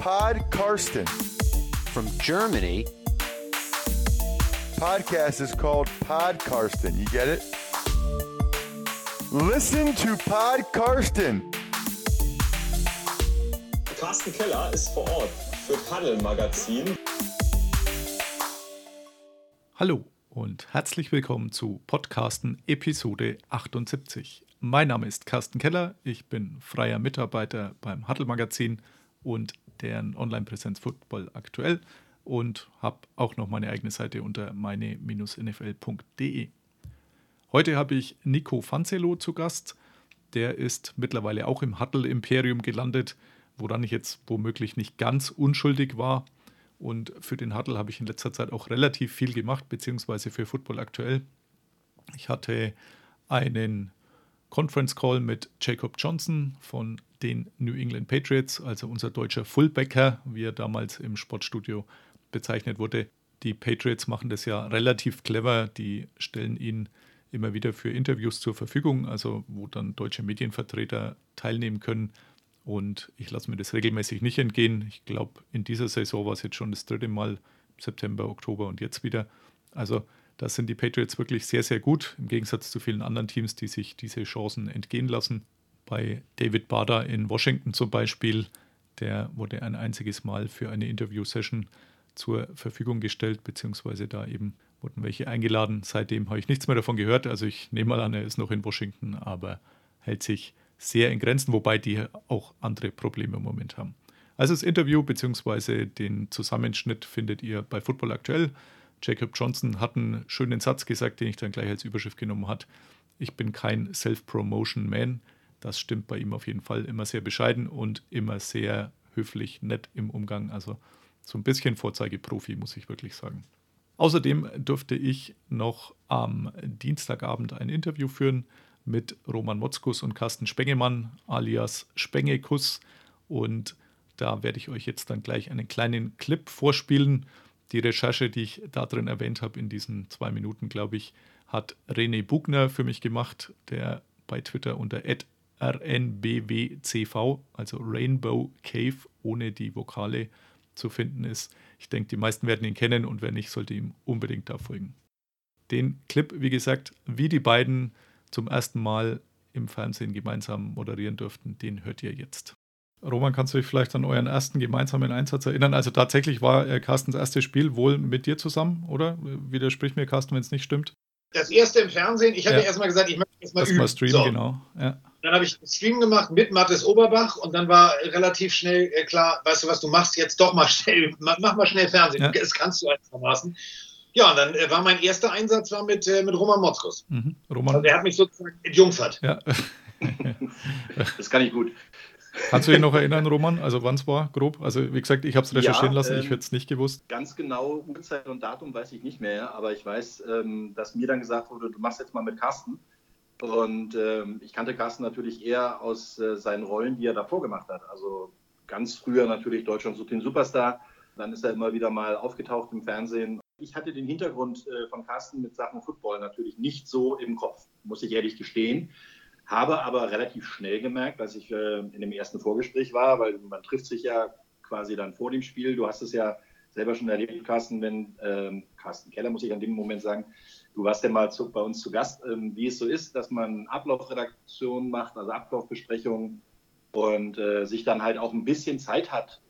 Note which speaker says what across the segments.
Speaker 1: Pod Karsten.
Speaker 2: From Germany,
Speaker 1: Podcast is called Pod Karsten. You get it? Listen to Pod Karsten.
Speaker 3: Carsten Keller ist vor Ort für Paddel Magazin.
Speaker 4: Hallo und herzlich willkommen zu Podcasten Episode 78. Mein Name ist Carsten Keller, ich bin freier Mitarbeiter beim Huddle Magazin und deren Online-Präsenz Football aktuell und habe auch noch meine eigene Seite unter meine-nfl.de. Heute habe ich Nico Fanzelo zu Gast. Der ist mittlerweile auch im Huddle-Imperium gelandet, woran ich jetzt womöglich nicht ganz unschuldig war. Und für den Huddle habe ich in letzter Zeit auch relativ viel gemacht, beziehungsweise für Football aktuell. Ich hatte einen Conference Call mit Jacob Johnson von den New England Patriots, also unser deutscher Fullbacker, wie er damals im Sportstudio bezeichnet wurde. Die Patriots machen das ja relativ clever. Die stellen ihn immer wieder für Interviews zur Verfügung, also wo dann deutsche Medienvertreter teilnehmen können. Und ich lasse mir das regelmäßig nicht entgehen. Ich glaube, in dieser Saison war es jetzt schon das dritte Mal, September, Oktober und jetzt wieder. Also da sind die Patriots wirklich sehr, sehr gut, im Gegensatz zu vielen anderen Teams, die sich diese Chancen entgehen lassen. Bei David Bader in Washington zum Beispiel, der wurde ein einziges Mal für eine Interview-Session zur Verfügung gestellt, beziehungsweise da eben wurden welche eingeladen. Seitdem habe ich nichts mehr davon gehört. Also ich nehme mal an, er ist noch in Washington, aber hält sich sehr in Grenzen, wobei die auch andere Probleme im Moment haben. Also das Interview bzw. den Zusammenschnitt findet ihr bei Football aktuell. Jacob Johnson hat einen schönen Satz gesagt, den ich dann gleich als Überschrift genommen habe. Ich bin kein Self-Promotion-Man. Das stimmt bei ihm auf jeden Fall. Immer sehr bescheiden und immer sehr höflich, nett im Umgang. Also so ein bisschen Vorzeigeprofi, muss ich wirklich sagen. Außerdem durfte ich noch am Dienstagabend ein Interview führen mit Roman Motzkus und Carsten Spengemann alias Spengekus. Und da werde ich euch jetzt dann gleich einen kleinen Clip vorspielen. Die Recherche, die ich da drin erwähnt habe, in diesen zwei Minuten, glaube ich, hat René Bugner für mich gemacht, der bei Twitter unter rnbwcv, also Rainbow Cave ohne die Vokale zu finden ist. Ich denke, die meisten werden ihn kennen und wer nicht, sollte ihm unbedingt da folgen. Den Clip, wie gesagt, wie die beiden zum ersten Mal im Fernsehen gemeinsam moderieren durften, den hört ihr jetzt. Roman, kannst du dich vielleicht an euren ersten gemeinsamen Einsatz erinnern? Also tatsächlich war äh, Carstens erstes Spiel wohl mit dir zusammen, oder? Widersprich mir, Carsten, wenn es nicht stimmt.
Speaker 5: Das erste im Fernsehen, ich hatte ja. erstmal gesagt, ich möchte erstmal
Speaker 4: üben. Mal streamen, so. genau. Ja.
Speaker 5: Dann habe ich einen Stream gemacht mit Mathis Oberbach und dann war relativ schnell äh, klar, weißt du was, du machst jetzt doch mal schnell, mach mal schnell Fernsehen. Ja. Das kannst du einigermaßen. Ja, und dann äh, war mein erster Einsatz war mit, äh, mit Roman Motzkus. Mhm. Roman. Also der hat mich sozusagen entjungfert.
Speaker 4: Ja.
Speaker 6: das kann ich gut.
Speaker 4: Kannst du dich noch erinnern, Roman? Also wann es war, grob? Also wie gesagt, ich habe es recherchieren ja, lassen, ähm, ich hätte es nicht gewusst.
Speaker 6: Ganz genau Uhrzeit und Datum weiß ich nicht mehr, aber ich weiß, ähm, dass mir dann gesagt wurde, du machst jetzt mal mit Carsten. Und ähm, ich kannte Carsten natürlich eher aus äh, seinen Rollen, die er davor gemacht hat. Also ganz früher natürlich Deutschland sucht den Superstar. Dann ist er immer wieder mal aufgetaucht im Fernsehen. Ich hatte den Hintergrund äh, von Carsten mit Sachen Football natürlich nicht so im Kopf, muss ich ehrlich gestehen. Habe aber relativ schnell gemerkt, als ich äh, in dem ersten Vorgespräch war, weil man trifft sich ja quasi dann vor dem Spiel. Du hast es ja selber schon erlebt, Carsten, wenn ähm, Carsten Keller, muss ich an dem Moment sagen, du warst ja mal zu, bei uns zu Gast, ähm, wie es so ist, dass man Ablaufredaktion macht, also Ablaufbesprechungen und äh, sich dann halt auch ein bisschen Zeit hat,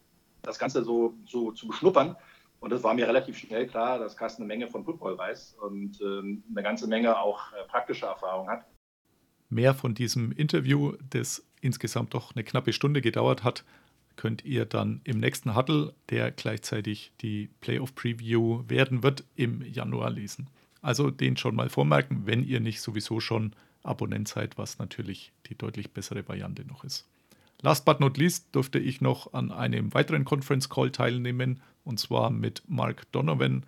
Speaker 6: das Ganze so, so zu beschnuppern. Und es war mir relativ schnell klar, dass Carsten eine Menge von Football weiß und ähm, eine ganze Menge auch äh, praktische Erfahrung hat
Speaker 4: mehr von diesem Interview, das insgesamt doch eine knappe Stunde gedauert hat, könnt ihr dann im nächsten Huddle, der gleichzeitig die Playoff Preview werden wird, im Januar lesen. Also den schon mal vormerken, wenn ihr nicht sowieso schon Abonnent seid, was natürlich die deutlich bessere Variante noch ist. Last but not least durfte ich noch an einem weiteren Conference Call teilnehmen und zwar mit Mark Donovan,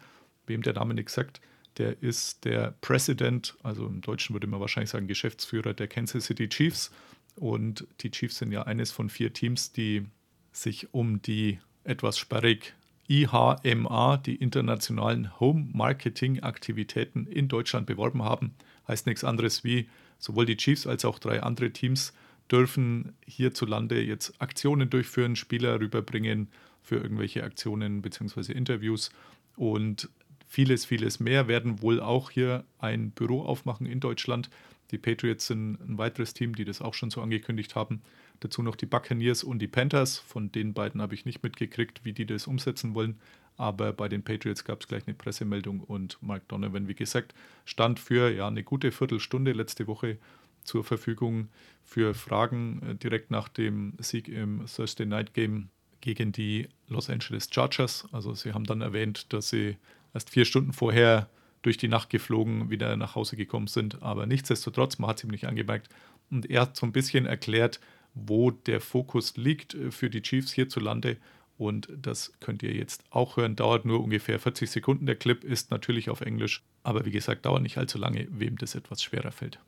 Speaker 4: wem der Name nicht sagt. Der ist der President, also im Deutschen würde man wahrscheinlich sagen Geschäftsführer der Kansas City Chiefs. Und die Chiefs sind ja eines von vier Teams, die sich um die etwas sperrig IHMA, die internationalen Home Marketing Aktivitäten in Deutschland beworben haben. Heißt nichts anderes wie sowohl die Chiefs als auch drei andere Teams dürfen hierzulande jetzt Aktionen durchführen, Spieler rüberbringen, für irgendwelche Aktionen bzw. Interviews. Und vieles, vieles mehr werden wohl auch hier ein Büro aufmachen in Deutschland. Die Patriots sind ein weiteres Team, die das auch schon so angekündigt haben. Dazu noch die Buccaneers und die Panthers. Von den beiden habe ich nicht mitgekriegt, wie die das umsetzen wollen. Aber bei den Patriots gab es gleich eine Pressemeldung und Mark Donovan, wie gesagt, stand für ja, eine gute Viertelstunde letzte Woche zur Verfügung für Fragen äh, direkt nach dem Sieg im Thursday Night Game gegen die Los Angeles Chargers. Also sie haben dann erwähnt, dass sie erst vier Stunden vorher durch die Nacht geflogen wieder nach Hause gekommen sind. Aber nichtsdestotrotz, man hat es ihm nicht angemerkt. Und er hat so ein bisschen erklärt, wo der Fokus liegt äh, für die Chiefs hierzulande. Und das könnt ihr jetzt auch hören. Dauert nur ungefähr 40 Sekunden. Der Clip ist natürlich auf Englisch. Aber wie gesagt, dauert nicht allzu lange, wem das etwas schwerer fällt.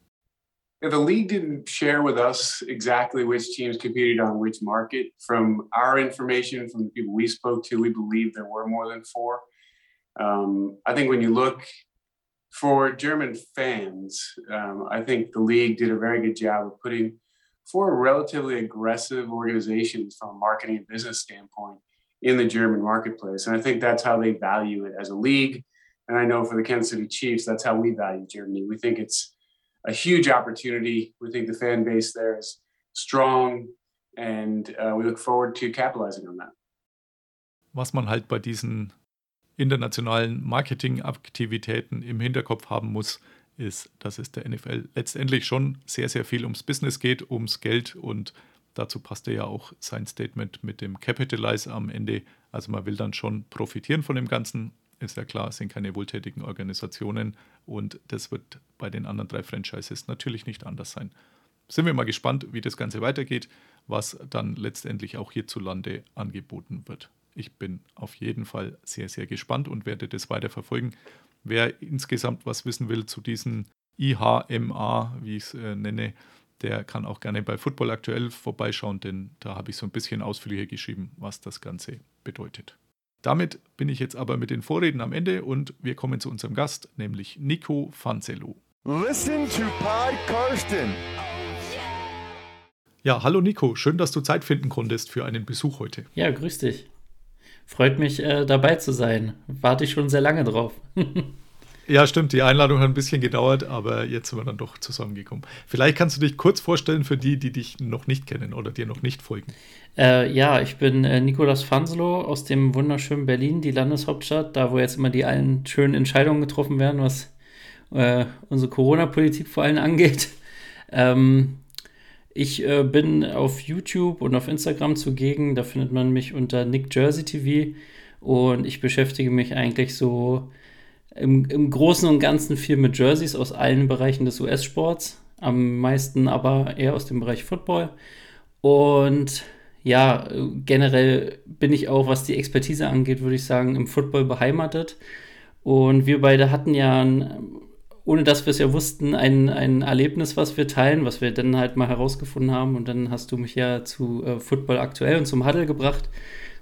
Speaker 7: the league didn't share with us exactly which teams competed on which market. From our information, from the people we spoke to, we believe there were more than four. Um, I think when you look for German fans, um, I think the league did a very good job of putting four relatively aggressive organizations from a marketing and business standpoint in the German marketplace. And I think that's how they value it as a league. And I know for the Kansas City Chiefs, that's how we value Germany. We think it's a huge opportunity. We think the fan base there is strong, and uh, we look forward to capitalizing on that.
Speaker 4: Was man halt bei diesen internationalen Marketingaktivitäten im Hinterkopf haben muss, ist, dass es der NFL letztendlich schon sehr, sehr viel ums Business geht, ums Geld und dazu passte ja auch sein Statement mit dem Capitalize am Ende. Also man will dann schon profitieren von dem Ganzen. Ist ja klar, es sind keine wohltätigen Organisationen und das wird bei den anderen drei Franchises natürlich nicht anders sein. Sind wir mal gespannt, wie das Ganze weitergeht, was dann letztendlich auch hierzulande angeboten wird. Ich bin auf jeden Fall sehr, sehr gespannt und werde das weiter verfolgen. Wer insgesamt was wissen will zu diesen IHMA, wie ich es äh, nenne, der kann auch gerne bei Football aktuell vorbeischauen, denn da habe ich so ein bisschen ausführlicher geschrieben, was das Ganze bedeutet. Damit bin ich jetzt aber mit den Vorreden am Ende und wir kommen zu unserem Gast, nämlich Nico Fanzelo.
Speaker 1: Listen to Pod Karsten.
Speaker 4: Ja, hallo Nico, schön, dass du Zeit finden konntest für einen Besuch heute.
Speaker 8: Ja, grüß dich. Freut mich, äh, dabei zu sein. Warte ich schon sehr lange drauf.
Speaker 4: ja, stimmt. Die Einladung hat ein bisschen gedauert, aber jetzt sind wir dann doch zusammengekommen. Vielleicht kannst du dich kurz vorstellen für die, die dich noch nicht kennen oder dir noch nicht folgen.
Speaker 8: Äh, ja, ich bin äh, Nikolas Fanselo aus dem wunderschönen Berlin, die Landeshauptstadt, da wo jetzt immer die allen schönen Entscheidungen getroffen werden, was äh, unsere Corona-Politik vor allem angeht. Ähm, ich äh, bin auf YouTube und auf Instagram zugegen. Da findet man mich unter Nick Jersey TV. Und ich beschäftige mich eigentlich so im, im Großen und Ganzen viel mit Jerseys aus allen Bereichen des US-Sports. Am meisten aber eher aus dem Bereich Football. Und ja, generell bin ich auch, was die Expertise angeht, würde ich sagen, im Football beheimatet. Und wir beide hatten ja ein ohne dass wir es ja wussten, ein, ein Erlebnis, was wir teilen, was wir dann halt mal herausgefunden haben. Und dann hast du mich ja zu äh, Football aktuell und zum Huddle gebracht,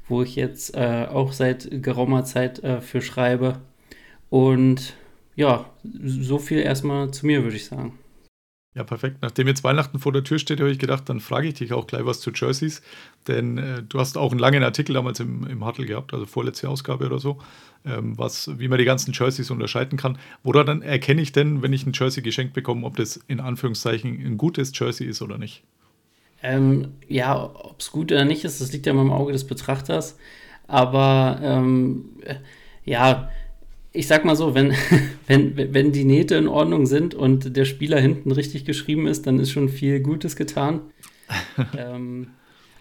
Speaker 8: wo ich jetzt äh, auch seit geraumer Zeit äh, für schreibe. Und ja, so viel erstmal zu mir, würde ich sagen.
Speaker 4: Ja, perfekt. Nachdem jetzt Weihnachten vor der Tür steht, habe ich gedacht, dann frage ich dich auch gleich was zu Jerseys. Denn äh, du hast auch einen langen Artikel damals im, im Huddle gehabt, also vorletzte Ausgabe oder so, ähm, was, wie man die ganzen Jerseys unterscheiden kann. Woran erkenne ich denn, wenn ich ein Jersey geschenkt bekomme, ob das in Anführungszeichen ein gutes Jersey ist oder nicht?
Speaker 8: Ähm, ja, ob es gut oder nicht ist, das liegt ja immer im Auge des Betrachters. Aber ähm, ja, ich sag mal so, wenn, wenn, wenn die Nähte in Ordnung sind und der Spieler hinten richtig geschrieben ist, dann ist schon viel Gutes getan. ähm,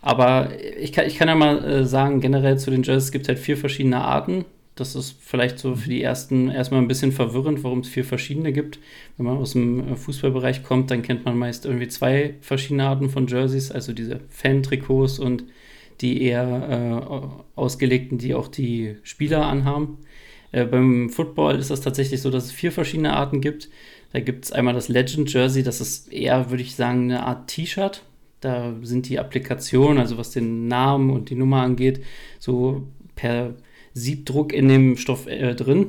Speaker 8: aber ich kann, ich kann ja mal äh, sagen, generell zu den Jerseys gibt es halt vier verschiedene Arten. Das ist vielleicht so für die ersten erstmal ein bisschen verwirrend, warum es vier verschiedene gibt. Wenn man aus dem äh, Fußballbereich kommt, dann kennt man meist irgendwie zwei verschiedene Arten von Jerseys, also diese Fan-Trikots und die eher äh, ausgelegten, die auch die Spieler anhaben. Äh, beim Football ist das tatsächlich so, dass es vier verschiedene Arten gibt. Da gibt es einmal das Legend Jersey, das ist eher, würde ich sagen, eine Art T-Shirt. Da sind die Applikationen, also was den Namen und die Nummer angeht, so per Siebdruck in dem Stoff äh, drin.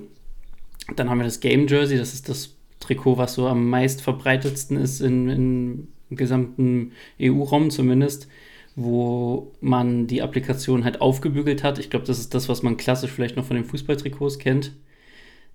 Speaker 8: Dann haben wir das Game Jersey, das ist das Trikot, was so am meist verbreitetsten ist in, in, im gesamten EU-Raum zumindest, wo man die Applikation halt aufgebügelt hat. Ich glaube, das ist das, was man klassisch vielleicht noch von den Fußballtrikots kennt.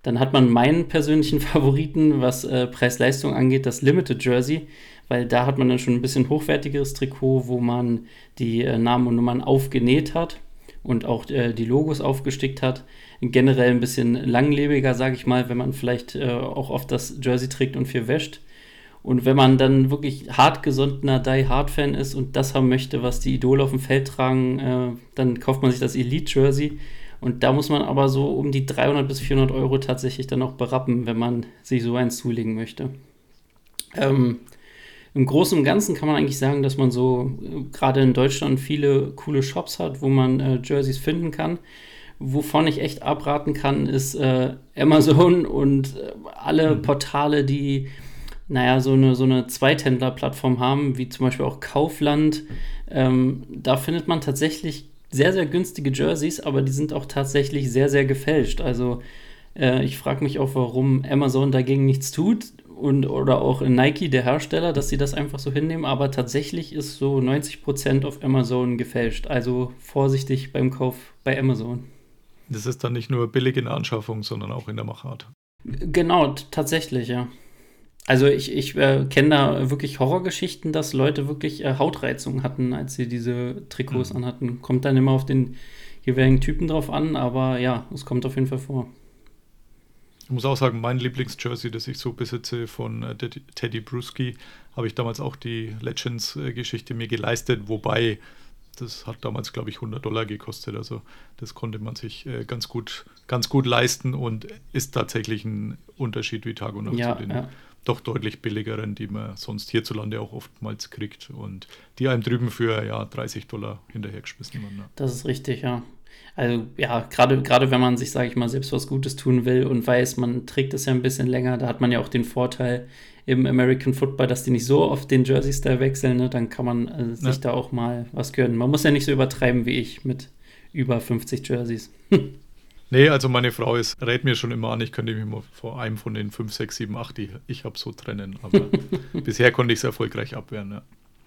Speaker 8: Dann hat man meinen persönlichen Favoriten, was äh, Preis-Leistung angeht, das Limited Jersey, weil da hat man dann schon ein bisschen hochwertigeres Trikot, wo man die äh, Namen und Nummern aufgenäht hat und auch äh, die Logos aufgestickt hat. Generell ein bisschen langlebiger, sage ich mal, wenn man vielleicht äh, auch oft das Jersey trägt und viel wäscht. Und wenn man dann wirklich hartgesonnener Die-Hard-Fan ist und das haben möchte, was die Idole auf dem Feld tragen, äh, dann kauft man sich das Elite-Jersey. Und da muss man aber so um die 300 bis 400 Euro tatsächlich dann auch berappen, wenn man sich so eins zulegen möchte. Ähm, Im Großen und Ganzen kann man eigentlich sagen, dass man so äh, gerade in Deutschland viele coole Shops hat, wo man äh, Jerseys finden kann. Wovon ich echt abraten kann, ist äh, Amazon und äh, alle mhm. Portale, die naja, so eine, so eine Zweithändler-Plattform haben, wie zum Beispiel auch Kaufland. Ähm, da findet man tatsächlich sehr, sehr günstige Jerseys, aber die sind auch tatsächlich sehr, sehr gefälscht. Also äh, ich frage mich auch, warum Amazon dagegen nichts tut und oder auch Nike, der Hersteller, dass sie das einfach so hinnehmen, aber tatsächlich ist so 90% auf Amazon gefälscht. Also vorsichtig beim Kauf bei Amazon.
Speaker 4: Das ist dann nicht nur billig in der Anschaffung, sondern auch in der Machart.
Speaker 8: Genau, tatsächlich, ja. Also ich, ich äh, kenne da wirklich Horrorgeschichten, dass Leute wirklich äh, Hautreizungen hatten, als sie diese Trikots mhm. anhatten. Kommt dann immer auf den jeweiligen Typen drauf an, aber ja, es kommt auf jeden Fall vor.
Speaker 4: Ich muss auch sagen, mein Lieblingsjersey, das ich so besitze von äh, Teddy Bruschi, habe ich damals auch die Legends-Geschichte mir geleistet, wobei das hat damals, glaube ich, 100 Dollar gekostet. Also das konnte man sich äh, ganz gut, ganz gut leisten und ist tatsächlich ein Unterschied wie Tag und Nacht
Speaker 8: ja,
Speaker 4: zu den
Speaker 8: ja
Speaker 4: doch deutlich billigeren, die man sonst hierzulande auch oftmals kriegt und die einem drüben für ja, 30 Dollar hinterhergeschmissen werden. Ne?
Speaker 8: Das ist richtig, ja. Also ja, gerade gerade wenn man sich, sage ich mal, selbst was Gutes tun will und weiß, man trägt es ja ein bisschen länger, da hat man ja auch den Vorteil im American Football, dass die nicht so oft den Jersey-Style wechseln, ne? dann kann man äh, sich ja. da auch mal was gönnen. Man muss ja nicht so übertreiben wie ich mit über 50 Jerseys.
Speaker 4: Nee, also meine Frau ist, rät mir schon immer an, ich könnte mich mal vor einem von den 5, 6, 7, 8, die ich habe, so trennen. Aber bisher konnte ich es erfolgreich abwehren. Ja.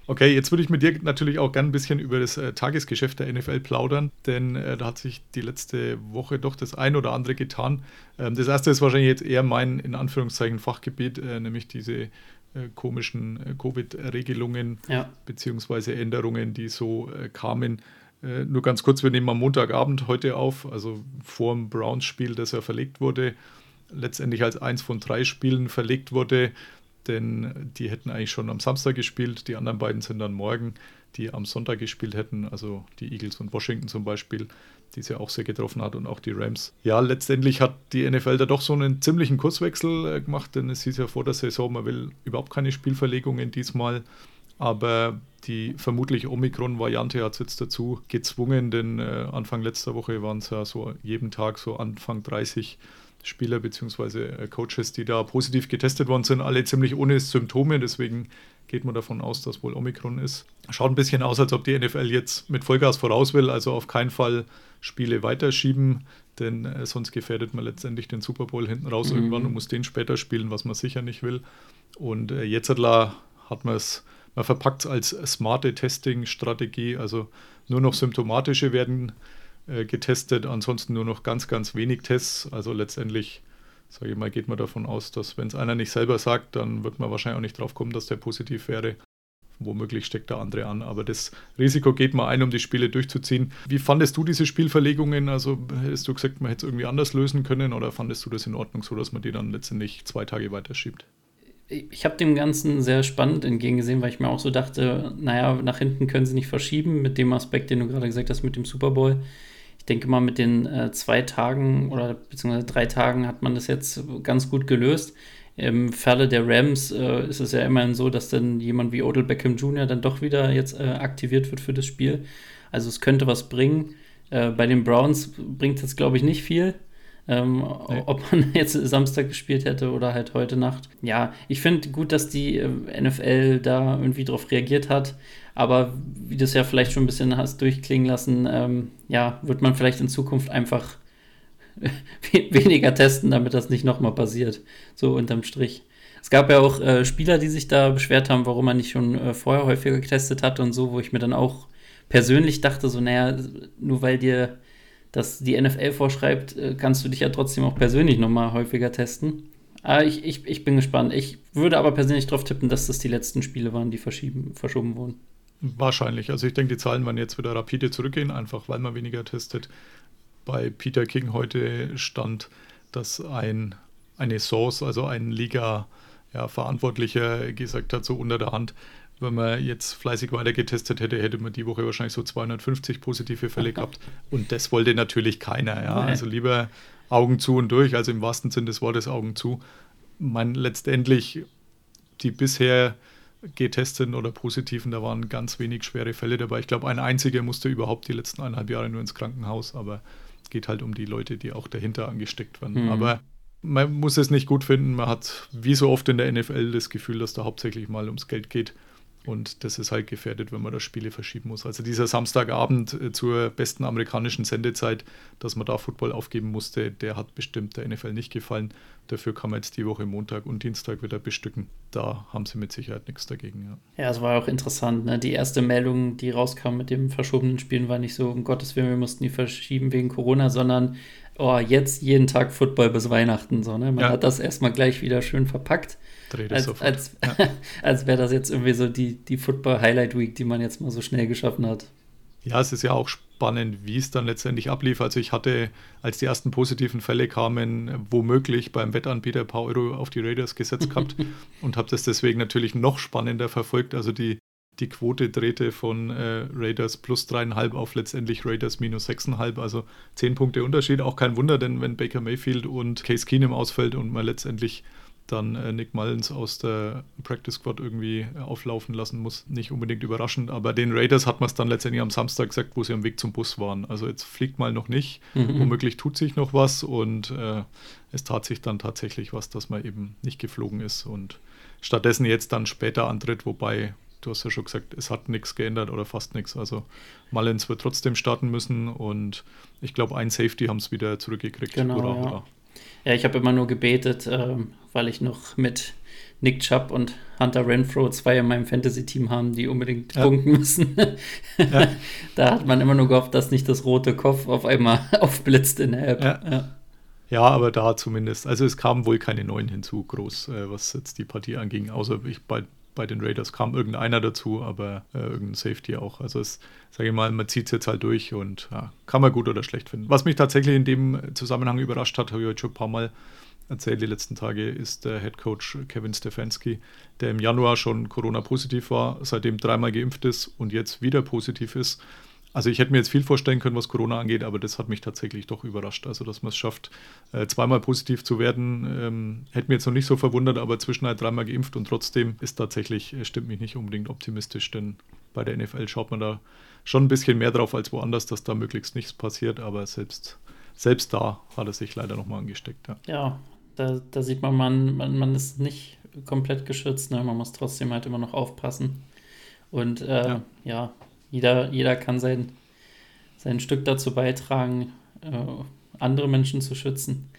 Speaker 4: Okay, jetzt würde ich mit dir natürlich auch gerne ein bisschen über das äh, Tagesgeschäft der NFL plaudern, denn äh, da hat sich die letzte Woche doch das ein oder andere getan. Ähm, das erste ist wahrscheinlich jetzt eher mein, in Anführungszeichen, Fachgebiet, äh, nämlich diese äh, komischen äh, Covid-Regelungen ja. bzw. Änderungen, die so äh, kamen. Äh, nur ganz kurz, wir nehmen am Montagabend heute auf, also vor dem Browns-Spiel, das ja verlegt wurde, letztendlich als eins von drei Spielen verlegt wurde, denn die hätten eigentlich schon am Samstag gespielt, die anderen beiden sind dann morgen, die am Sonntag gespielt hätten, also die Eagles und Washington zum Beispiel, die es ja auch sehr getroffen hat und auch die Rams. Ja, letztendlich hat die NFL da doch so einen ziemlichen Kurswechsel äh, gemacht, denn es hieß ja vor der Saison, man will überhaupt keine Spielverlegungen diesmal. Aber die vermutlich Omikron-Variante hat es jetzt dazu gezwungen, denn äh, Anfang letzter Woche waren es ja so jeden Tag so Anfang 30 Spieler bzw. Äh, Coaches, die da positiv getestet worden sind, alle ziemlich ohne Symptome. Deswegen geht man davon aus, dass wohl Omikron ist. Schaut ein bisschen aus, als ob die NFL jetzt mit Vollgas voraus will, also auf keinen Fall Spiele weiterschieben, denn äh, sonst gefährdet man letztendlich den Super Bowl hinten raus mhm. irgendwann und muss den später spielen, was man sicher nicht will. Und äh, jetzt hat man es man verpackt es als smarte Testing-Strategie, also nur noch symptomatische werden äh, getestet, ansonsten nur noch ganz, ganz wenig Tests. Also letztendlich, sage ich mal, geht man davon aus, dass wenn es einer nicht selber sagt, dann wird man wahrscheinlich auch nicht drauf kommen, dass der positiv wäre. Womöglich steckt der andere an, aber das Risiko geht mal ein, um die Spiele durchzuziehen. Wie fandest du diese Spielverlegungen? Also hast du gesagt, man hätte es irgendwie anders lösen können oder fandest du das in Ordnung, so dass man die dann letztendlich zwei Tage weiterschiebt?
Speaker 8: Ich habe dem Ganzen sehr spannend entgegengesehen, weil ich mir auch so dachte, naja, nach hinten können sie nicht verschieben mit dem Aspekt, den du gerade gesagt hast, mit dem Super Bowl. Ich denke mal, mit den äh, zwei Tagen oder beziehungsweise drei Tagen hat man das jetzt ganz gut gelöst. Im Falle der Rams äh, ist es ja immerhin so, dass dann jemand wie Odell Beckham Jr. dann doch wieder jetzt äh, aktiviert wird für das Spiel. Also es könnte was bringen. Äh, bei den Browns bringt es, glaube ich, nicht viel. Ähm, nee. Ob man jetzt Samstag gespielt hätte oder halt heute Nacht. Ja, ich finde gut, dass die äh, NFL da irgendwie drauf reagiert hat. Aber wie du es ja vielleicht schon ein bisschen hast durchklingen lassen, ähm, ja, wird man vielleicht in Zukunft einfach weniger testen, damit das nicht nochmal passiert. So unterm Strich. Es gab ja auch äh, Spieler, die sich da beschwert haben, warum man nicht schon äh, vorher häufiger getestet hat und so, wo ich mir dann auch persönlich dachte so, naja, nur weil dir das die NFL vorschreibt, äh, kannst du dich ja trotzdem auch persönlich nochmal häufiger testen. Aber ich, ich, ich bin gespannt. Ich würde aber persönlich darauf tippen, dass das die letzten Spiele waren, die verschieben, verschoben wurden.
Speaker 4: Wahrscheinlich. Also ich denke, die Zahlen werden jetzt wieder rapide zurückgehen, einfach weil man weniger testet. Bei Peter King heute stand, dass ein, eine Source, also ein Liga-Verantwortlicher gesagt hat, so unter der Hand, wenn man jetzt fleißig weiter getestet hätte, hätte man die Woche wahrscheinlich so 250 positive Fälle gehabt. Und das wollte natürlich keiner. Ja? Also lieber Augen zu und durch, also im wahrsten Sinne des Wortes Augen zu. Man letztendlich die bisher getesteten oder positiven, da waren ganz wenig schwere Fälle dabei. Ich glaube, ein einziger musste überhaupt die letzten eineinhalb Jahre nur ins Krankenhaus, aber es geht halt um die Leute, die auch dahinter angesteckt werden. Mhm. Aber man muss es nicht gut finden. Man hat wie so oft in der NFL das Gefühl, dass da hauptsächlich mal ums Geld geht. Und das ist halt gefährdet, wenn man da Spiele verschieben muss. Also dieser Samstagabend äh, zur besten amerikanischen Sendezeit, dass man da Football aufgeben musste, der hat bestimmt der NFL nicht gefallen. Dafür kann man jetzt die Woche Montag und Dienstag wieder bestücken. Da haben sie mit Sicherheit nichts dagegen.
Speaker 8: Ja, es war auch interessant. Ne? Die erste Meldung, die rauskam mit dem verschobenen Spielen, war nicht so, um Gottes Willen, wir mussten die verschieben wegen Corona, sondern oh, jetzt jeden Tag Football bis Weihnachten. So, ne? Man ja. hat das erstmal gleich wieder schön verpackt als, als, ja. als wäre das jetzt irgendwie so die, die Football-Highlight Week, die man jetzt mal so schnell geschaffen hat.
Speaker 4: Ja, es ist ja auch spannend, wie es dann letztendlich ablief. Also ich hatte, als die ersten positiven Fälle kamen, womöglich beim Wettanbieter ein paar Euro auf die Raiders gesetzt gehabt und habe das deswegen natürlich noch spannender verfolgt. Also die, die Quote drehte von äh, Raiders plus dreieinhalb auf letztendlich Raiders minus sechseinhalb, also zehn Punkte Unterschied. Auch kein Wunder, denn wenn Baker Mayfield und Case Keenum ausfällt und man letztendlich dann äh, Nick Mullins aus der Practice Squad irgendwie äh, auflaufen lassen muss. Nicht unbedingt überraschend, aber den Raiders hat man es dann letztendlich am Samstag gesagt, wo sie am Weg zum Bus waren. Also jetzt fliegt mal noch nicht, mhm. womöglich tut sich noch was und äh, es tat sich dann tatsächlich was, dass man eben nicht geflogen ist und stattdessen jetzt dann später antritt, wobei du hast ja schon gesagt, es hat nichts geändert oder fast nichts. Also Mullins wird trotzdem starten müssen und ich glaube, ein Safety haben es wieder zurückgekriegt.
Speaker 8: Genau, oder, ja. Oder. Ja, ich habe immer nur gebetet, ähm, weil ich noch mit Nick Chubb und Hunter Renfro zwei in meinem Fantasy-Team haben, die unbedingt ja. punkten müssen. ja. Da hat man immer nur gehofft, dass nicht das rote Kopf auf einmal aufblitzt in der App.
Speaker 4: Ja. ja. ja aber da zumindest. Also es kamen wohl keine neuen hinzu, groß, äh, was jetzt die Partie anging, außer ich bei bei den Raiders kam irgendeiner dazu, aber äh, irgendein Safety auch. Also es, sage ich mal, man zieht es jetzt halt durch und ja, kann man gut oder schlecht finden. Was mich tatsächlich in dem Zusammenhang überrascht hat, habe ich heute schon ein paar Mal erzählt die letzten Tage, ist der Head Coach Kevin Stefanski, der im Januar schon Corona-positiv war, seitdem dreimal geimpft ist und jetzt wieder positiv ist. Also ich hätte mir jetzt viel vorstellen können, was Corona angeht, aber das hat mich tatsächlich doch überrascht. Also dass man es schafft, äh, zweimal positiv zu werden, ähm, hätte mir jetzt noch nicht so verwundert, aber zwischendurch dreimal geimpft und trotzdem ist tatsächlich, äh, stimmt mich nicht unbedingt optimistisch, denn bei der NFL schaut man da schon ein bisschen mehr drauf als woanders, dass da möglichst nichts passiert, aber selbst, selbst da hat er sich leider nochmal angesteckt.
Speaker 8: Ja, ja da, da, sieht man, man, man, man ist nicht komplett geschützt, ne? man muss trotzdem halt immer noch aufpassen. Und äh, ja. ja jeder, jeder kann sein, sein Stück dazu beitragen, äh, andere Menschen zu schützen.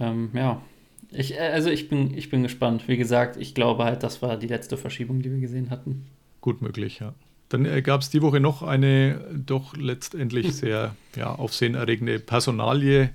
Speaker 8: Ähm, ja, ich, äh, also ich bin, ich bin gespannt. Wie gesagt, ich glaube halt, das war die letzte Verschiebung, die wir gesehen hatten.
Speaker 4: Gut möglich, ja. Dann äh, gab es die Woche noch eine doch letztendlich sehr ja, aufsehenerregende Personalie,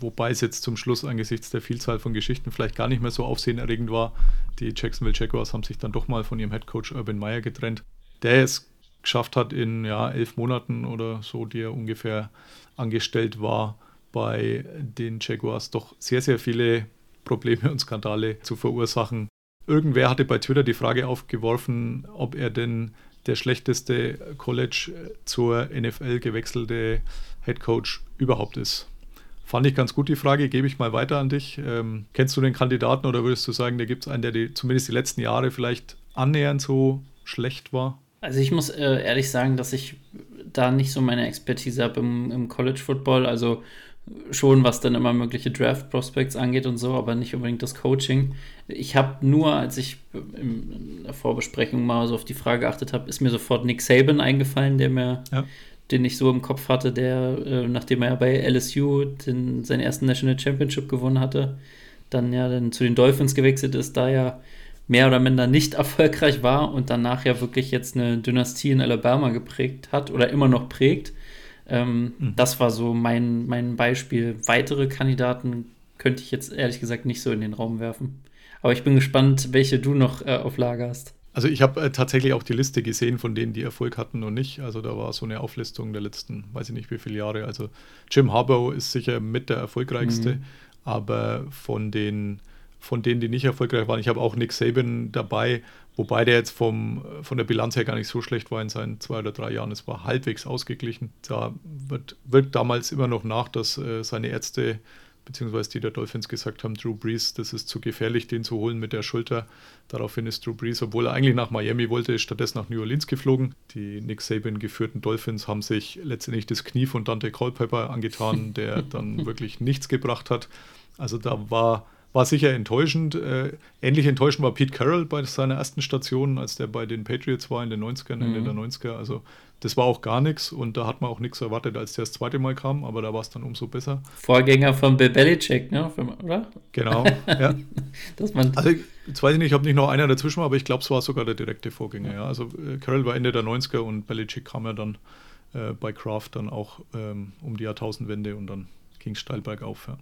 Speaker 4: wobei es jetzt zum Schluss angesichts der Vielzahl von Geschichten vielleicht gar nicht mehr so aufsehenerregend war. Die Jacksonville Jaguars haben sich dann doch mal von ihrem Head Coach Urban Meyer getrennt. Der ist geschafft hat in ja, elf Monaten oder so, die er ungefähr angestellt war, bei den Jaguars doch sehr, sehr viele Probleme und Skandale zu verursachen. Irgendwer hatte bei Twitter die Frage aufgeworfen, ob er denn der schlechteste College zur NFL gewechselte Head Coach überhaupt ist. Fand ich ganz gut die Frage, gebe ich mal weiter an dich. Ähm, kennst du den Kandidaten oder würdest du sagen, da gibt es einen, der die, zumindest die letzten Jahre vielleicht annähernd so schlecht war?
Speaker 8: Also ich muss äh, ehrlich sagen, dass ich da nicht so meine Expertise habe im, im College Football. Also schon, was dann immer mögliche Draft Prospects angeht und so, aber nicht unbedingt das Coaching. Ich habe nur, als ich in der Vorbesprechung mal so auf die Frage geachtet habe, ist mir sofort Nick Saban eingefallen, der mir, ja. den ich so im Kopf hatte, der, äh, nachdem er bei LSU den, seinen ersten National Championship gewonnen hatte, dann ja dann zu den Dolphins gewechselt ist, da ja mehr oder minder nicht erfolgreich war und danach ja wirklich jetzt eine Dynastie in Alabama geprägt hat oder immer noch prägt. Ähm, mhm. Das war so mein, mein Beispiel. Weitere Kandidaten könnte ich jetzt ehrlich gesagt nicht so in den Raum werfen. Aber ich bin gespannt, welche du noch äh, auf Lager hast.
Speaker 4: Also ich habe äh, tatsächlich auch die Liste gesehen von denen, die Erfolg hatten und nicht. Also da war so eine Auflistung der letzten, weiß ich nicht wie viele Jahre. Also Jim Harbaugh ist sicher mit der erfolgreichste, mhm. aber von den von denen, die nicht erfolgreich waren, ich habe auch Nick Saban dabei, wobei der jetzt vom, von der Bilanz her gar nicht so schlecht war in seinen zwei oder drei Jahren. Es war halbwegs ausgeglichen. Da wird, wird damals immer noch nach, dass äh, seine Ärzte beziehungsweise die der Dolphins gesagt haben, Drew Brees, das ist zu gefährlich, den zu holen mit der Schulter. Daraufhin ist Drew Brees, obwohl er eigentlich nach Miami wollte, stattdessen nach New Orleans geflogen. Die Nick Saban geführten Dolphins haben sich letztendlich das Knie von Dante Culpepper angetan, der dann wirklich nichts gebracht hat. Also da war war sicher enttäuschend. Äh, ähnlich enttäuschend war Pete Carroll bei seiner ersten Station, als der bei den Patriots war in den 90ern, Ende mhm. der 90er. Also das war auch gar nichts und da hat man auch nichts erwartet, als der das zweite Mal kam, aber da war es dann umso besser.
Speaker 8: Vorgänger von Bill Belichick, ne? oder?
Speaker 4: Genau, ja. Dass man also jetzt weiß ich nicht, ob nicht noch einer dazwischen war, aber ich glaube, es war sogar der direkte Vorgänger. Ja. Also äh, Carroll war Ende der 90er und Belichick kam ja dann äh, bei Kraft dann auch ähm, um die Jahrtausendwende und dann ging es steil bergauf. Ja.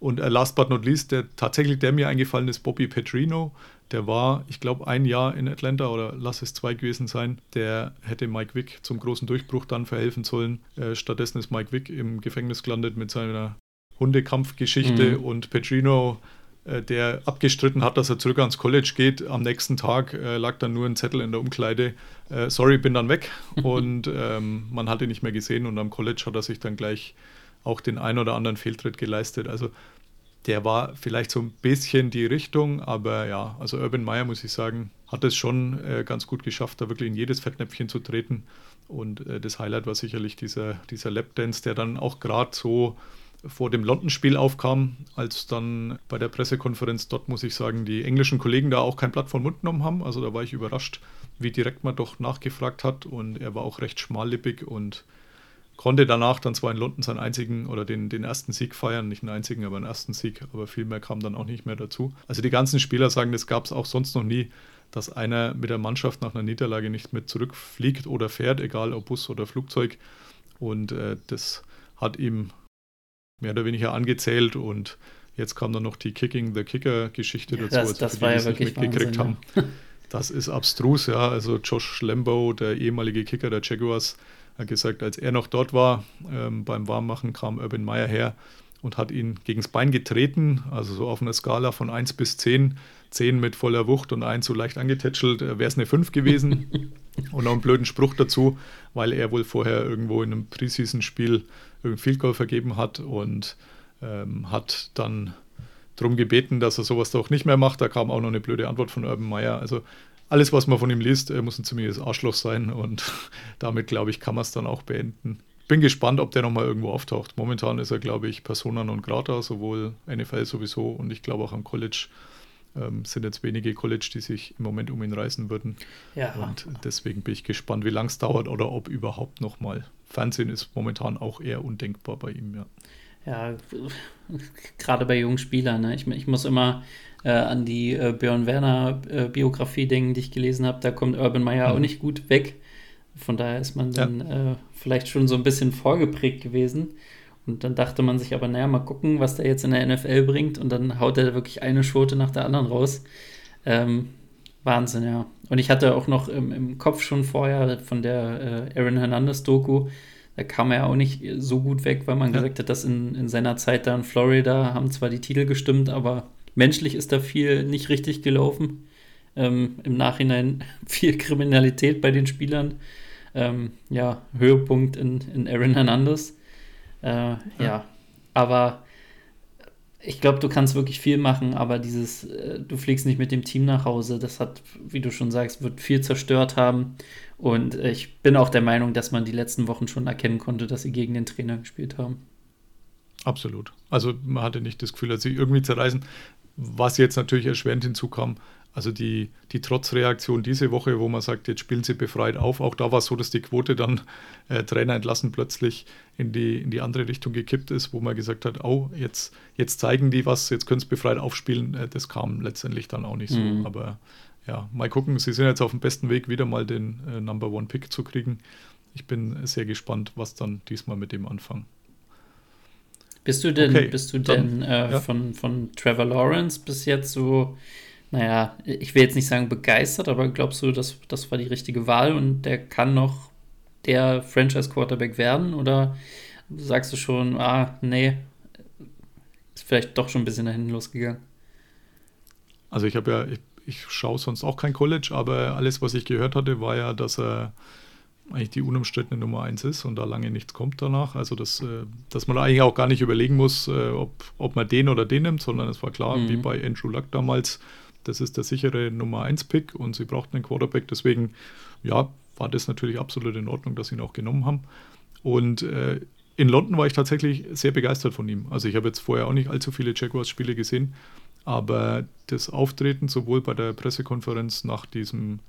Speaker 4: Und äh, last but not least, der tatsächlich, der mir eingefallen ist, Bobby Petrino. Der war, ich glaube, ein Jahr in Atlanta oder lass es zwei gewesen sein. Der hätte Mike Wick zum großen Durchbruch dann verhelfen sollen. Äh, stattdessen ist Mike Wick im Gefängnis gelandet mit seiner Hundekampfgeschichte mhm. und Petrino, äh, der abgestritten hat, dass er zurück ans College geht. Am nächsten Tag lag dann nur ein Zettel in der Umkleide. Sorry, bin dann weg. und ähm, man hat ihn nicht mehr gesehen und am College hat er sich dann gleich auch den ein oder anderen Fehltritt geleistet. Also der war vielleicht so ein bisschen die Richtung, aber ja, also Urban Meyer, muss ich sagen, hat es schon äh, ganz gut geschafft, da wirklich in jedes Fettnäpfchen zu treten. Und äh, das Highlight war sicherlich dieser, dieser Lapdance, der dann auch gerade so vor dem London-Spiel aufkam, als dann bei der Pressekonferenz dort, muss ich sagen, die englischen Kollegen da auch kein Blatt vom Mund genommen haben. Also da war ich überrascht, wie direkt man doch nachgefragt hat. Und er war auch recht schmallippig und konnte danach dann zwar in London seinen einzigen oder den, den ersten Sieg feiern, nicht einen einzigen, aber einen ersten Sieg, aber viel mehr kam dann auch nicht mehr dazu. Also die ganzen Spieler sagen, das gab es auch sonst noch nie, dass einer mit der Mannschaft nach einer Niederlage nicht mit zurückfliegt oder fährt, egal ob Bus oder Flugzeug. Und äh, das hat ihm mehr oder weniger angezählt und jetzt kam dann noch die Kicking the Kicker Geschichte ja, dazu,
Speaker 8: das, als das war ja wirklich mitgekriegt Wahnsinn, haben. Ja.
Speaker 4: Das ist abstrus, ja. Also Josh Lambo, der ehemalige Kicker der Jaguars, er hat gesagt, als er noch dort war, ähm, beim Warmmachen kam Urban Meyer her und hat ihn gegens Bein getreten, also so auf einer Skala von 1 bis 10. 10 mit voller Wucht und 1 so leicht angetätschelt, äh, wäre es eine 5 gewesen. und noch einen blöden Spruch dazu, weil er wohl vorher irgendwo in einem Preseason-Spiel irgendein Field Goal vergeben hat und ähm, hat dann darum gebeten, dass er sowas doch nicht mehr macht. Da kam auch noch eine blöde Antwort von Urban Meyer. Also alles, was man von ihm liest, muss ein ziemliches Arschloch sein und damit, glaube ich, kann man es dann auch beenden. Bin gespannt, ob der nochmal irgendwo auftaucht. Momentan ist er, glaube ich, Persona non grata, sowohl NFL sowieso und ich glaube auch am College. Ähm, sind jetzt wenige College, die sich im Moment um ihn reißen würden. Ja. Und deswegen bin ich gespannt, wie lange es dauert oder ob überhaupt nochmal. Fernsehen ist momentan auch eher undenkbar bei ihm, ja.
Speaker 8: Ja, gerade bei jungen Spielern. Ne? Ich, ich muss immer äh, an die äh, Björn Werner äh, Biografie denken, die ich gelesen habe. Da kommt Urban Meyer mhm. auch nicht gut weg. Von daher ist man dann ja. Äh, vielleicht schon so ein bisschen vorgeprägt gewesen. Und dann dachte man sich aber, naja, mal gucken, was der jetzt in der NFL bringt. Und dann haut er wirklich eine Schote nach der anderen raus. Ähm, Wahnsinn, ja. Und ich hatte auch noch im, im Kopf schon vorher von der äh, Aaron Hernandez-Doku, da kam er auch nicht so gut weg, weil man ja. gesagt hat, dass in, in seiner Zeit da in Florida haben zwar die Titel gestimmt, aber menschlich ist da viel nicht richtig gelaufen. Ähm, Im Nachhinein viel Kriminalität bei den Spielern. Ähm, ja, Höhepunkt in, in Aaron Hernandez. Äh, ja. ja. aber ich glaube, du kannst wirklich viel machen, aber dieses, äh, du fliegst nicht mit dem Team nach Hause, das hat, wie du schon sagst, wird viel zerstört haben. Und ich bin auch der Meinung, dass man die letzten Wochen schon erkennen konnte, dass sie gegen den Trainer gespielt haben.
Speaker 4: Absolut. Also man hatte nicht das Gefühl, dass sie irgendwie zerreißen was jetzt natürlich erschwerend hinzukam, also die, die Trotzreaktion diese Woche, wo man sagt, jetzt spielen sie befreit auf, auch da war es so, dass die Quote dann äh, Trainer entlassen plötzlich in die, in die andere Richtung gekippt ist, wo man gesagt hat, oh, jetzt, jetzt zeigen die was, jetzt können sie befreit aufspielen. Äh, das kam letztendlich dann auch nicht so. Mhm. Aber ja, mal gucken, sie sind jetzt auf dem besten Weg, wieder mal den äh, Number One Pick zu kriegen. Ich bin sehr gespannt, was dann diesmal mit dem anfangen.
Speaker 8: Bist du denn, okay, bist du dann, denn äh, ja. von, von Trevor Lawrence bis jetzt so naja, ich will jetzt nicht sagen begeistert, aber glaubst du, dass das war die richtige Wahl und der kann noch der Franchise-Quarterback werden? Oder sagst du schon, ah, nee, ist vielleicht doch schon ein bisschen dahin losgegangen?
Speaker 4: Also ich habe ja, ich, ich schaue sonst auch kein College, aber alles, was ich gehört hatte, war ja, dass er eigentlich die unumstrittene Nummer 1 ist und da lange nichts kommt danach. Also dass, äh, dass man eigentlich auch gar nicht überlegen muss, äh, ob, ob man den oder den nimmt, sondern es war klar, mhm. wie bei Andrew Luck damals, das ist der sichere Nummer 1-Pick und sie brauchten einen Quarterback. Deswegen, ja, war das natürlich absolut in Ordnung, dass sie ihn auch genommen haben. Und äh, in London war ich tatsächlich sehr begeistert von ihm. Also ich habe jetzt vorher auch nicht allzu viele Jaguars-Spiele gesehen, aber das Auftreten sowohl bei der Pressekonferenz nach diesem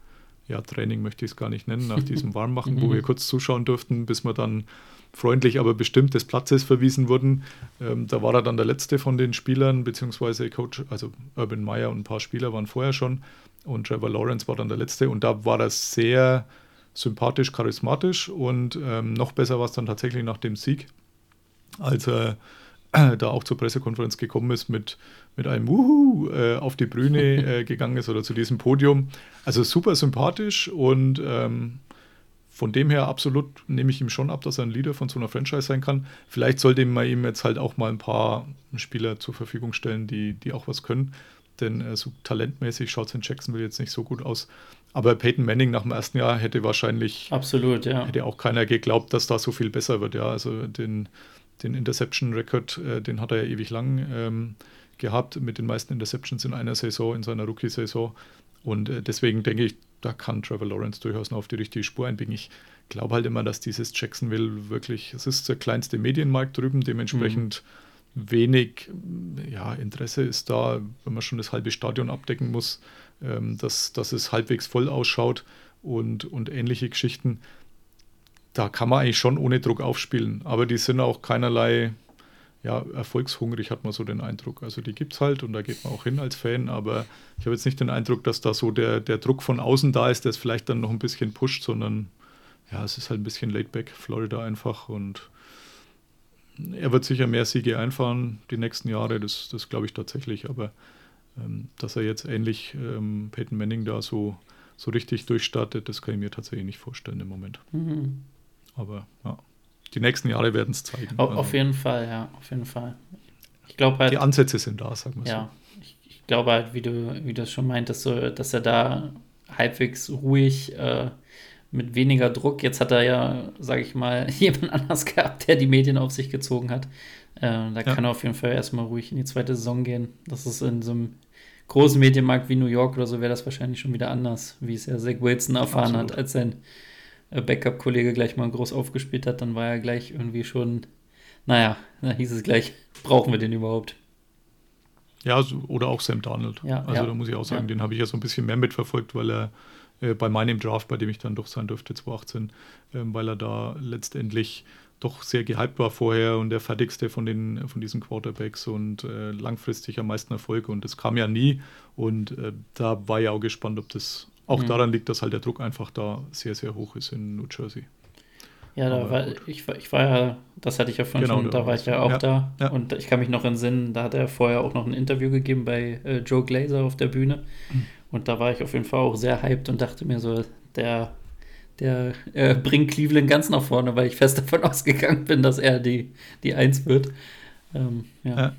Speaker 4: ja, Training möchte ich es gar nicht nennen, nach diesem Warmmachen, wo wir kurz zuschauen durften, bis wir dann freundlich, aber bestimmt des Platzes verwiesen wurden. Ähm, da war er dann der letzte von den Spielern, beziehungsweise Coach, also Urban Meyer und ein paar Spieler waren vorher schon. Und Trevor Lawrence war dann der letzte. Und da war er sehr sympathisch, charismatisch und ähm, noch besser war es dann tatsächlich nach dem Sieg, als er da auch zur Pressekonferenz gekommen ist mit, mit einem Wuhu äh, auf die Bühne äh, gegangen ist oder zu diesem Podium. Also super sympathisch und ähm, von dem her absolut nehme ich ihm schon ab, dass er ein Leader von so einer Franchise sein kann. Vielleicht sollte man ihm jetzt halt auch mal ein paar Spieler zur Verfügung stellen, die, die auch was können. Denn äh, so talentmäßig schaut es in Jacksonville jetzt nicht so gut aus. Aber Peyton Manning nach dem ersten Jahr hätte wahrscheinlich
Speaker 8: absolut, ja.
Speaker 4: Hätte auch keiner geglaubt, dass da so viel besser wird. Ja, also den, den Interception-Record, äh, den hat er ja ewig lang ähm, gehabt, mit den meisten Interceptions in einer Saison, in seiner Rookie-Saison. Und äh, deswegen denke ich, da kann Trevor Lawrence durchaus noch auf die richtige Spur einbiegen. Ich glaube halt immer, dass dieses Jacksonville wirklich, es ist der kleinste Medienmarkt drüben, dementsprechend mhm. wenig ja, Interesse ist da, wenn man schon das halbe Stadion abdecken muss, ähm, dass, dass es halbwegs voll ausschaut und, und ähnliche Geschichten. Da kann man eigentlich schon ohne Druck aufspielen, aber die sind auch keinerlei ja, erfolgshungrig, hat man so den Eindruck. Also die gibt es halt und da geht man auch hin als Fan, aber ich habe jetzt nicht den Eindruck, dass da so der, der Druck von außen da ist, der es vielleicht dann noch ein bisschen pusht, sondern ja, es ist halt ein bisschen laid back, Florida einfach und er wird sicher mehr Siege einfahren die nächsten Jahre, das, das glaube ich tatsächlich, aber ähm, dass er jetzt ähnlich ähm, Peyton Manning da so, so richtig durchstartet, das kann ich mir tatsächlich nicht vorstellen im Moment. Mhm. Aber ja die nächsten Jahre werden es zeigen.
Speaker 8: Auf, also. auf, jeden Fall, ja, auf jeden Fall. Ich glaube halt.
Speaker 4: Die Ansätze sind da, sagen wir
Speaker 8: ja, so. Ich, ich glaube halt, wie du, wie du schon meintest, so, dass er da halbwegs ruhig äh, mit weniger Druck. Jetzt hat er ja, sage ich mal, jemand anders gehabt, der die Medien auf sich gezogen hat. Äh, da ja. kann er auf jeden Fall erstmal ruhig in die zweite Saison gehen. Das ist in so einem großen Medienmarkt wie New York oder so wäre das wahrscheinlich schon wieder anders, wie es ja Zach Wilson erfahren Absolut. hat, als sein Backup-Kollege gleich mal groß aufgespielt hat, dann war er gleich irgendwie schon, naja, da hieß es gleich, brauchen wir den überhaupt?
Speaker 4: Ja, oder auch Sam Darnold. Ja, also ja. da muss ich auch sagen, ja. den habe ich ja so ein bisschen mehr mitverfolgt, weil er äh, bei meinem Draft, bei dem ich dann doch sein durfte, 2018, äh, weil er da letztendlich doch sehr gehypt war vorher und der fertigste von, den, von diesen Quarterbacks und äh, langfristig am meisten Erfolg. Und das kam ja nie. Und äh, da war ja auch gespannt, ob das auch mhm. daran liegt, dass halt der Druck einfach da sehr, sehr hoch ist in New Jersey.
Speaker 8: Ja, da war, ich, ich war ja, das hatte ich ja vorhin genau, schon, da war ich ja auch ja, da. Ja. Und ich kann mich noch entsinnen, da hat er vorher auch noch ein Interview gegeben bei äh, Joe Glazer auf der Bühne. Mhm. Und da war ich auf jeden Fall auch sehr hyped und dachte mir so, der, der äh, bringt Cleveland ganz nach vorne, weil ich fest davon ausgegangen bin, dass er die, die Eins wird. Ähm, ja.
Speaker 4: ja.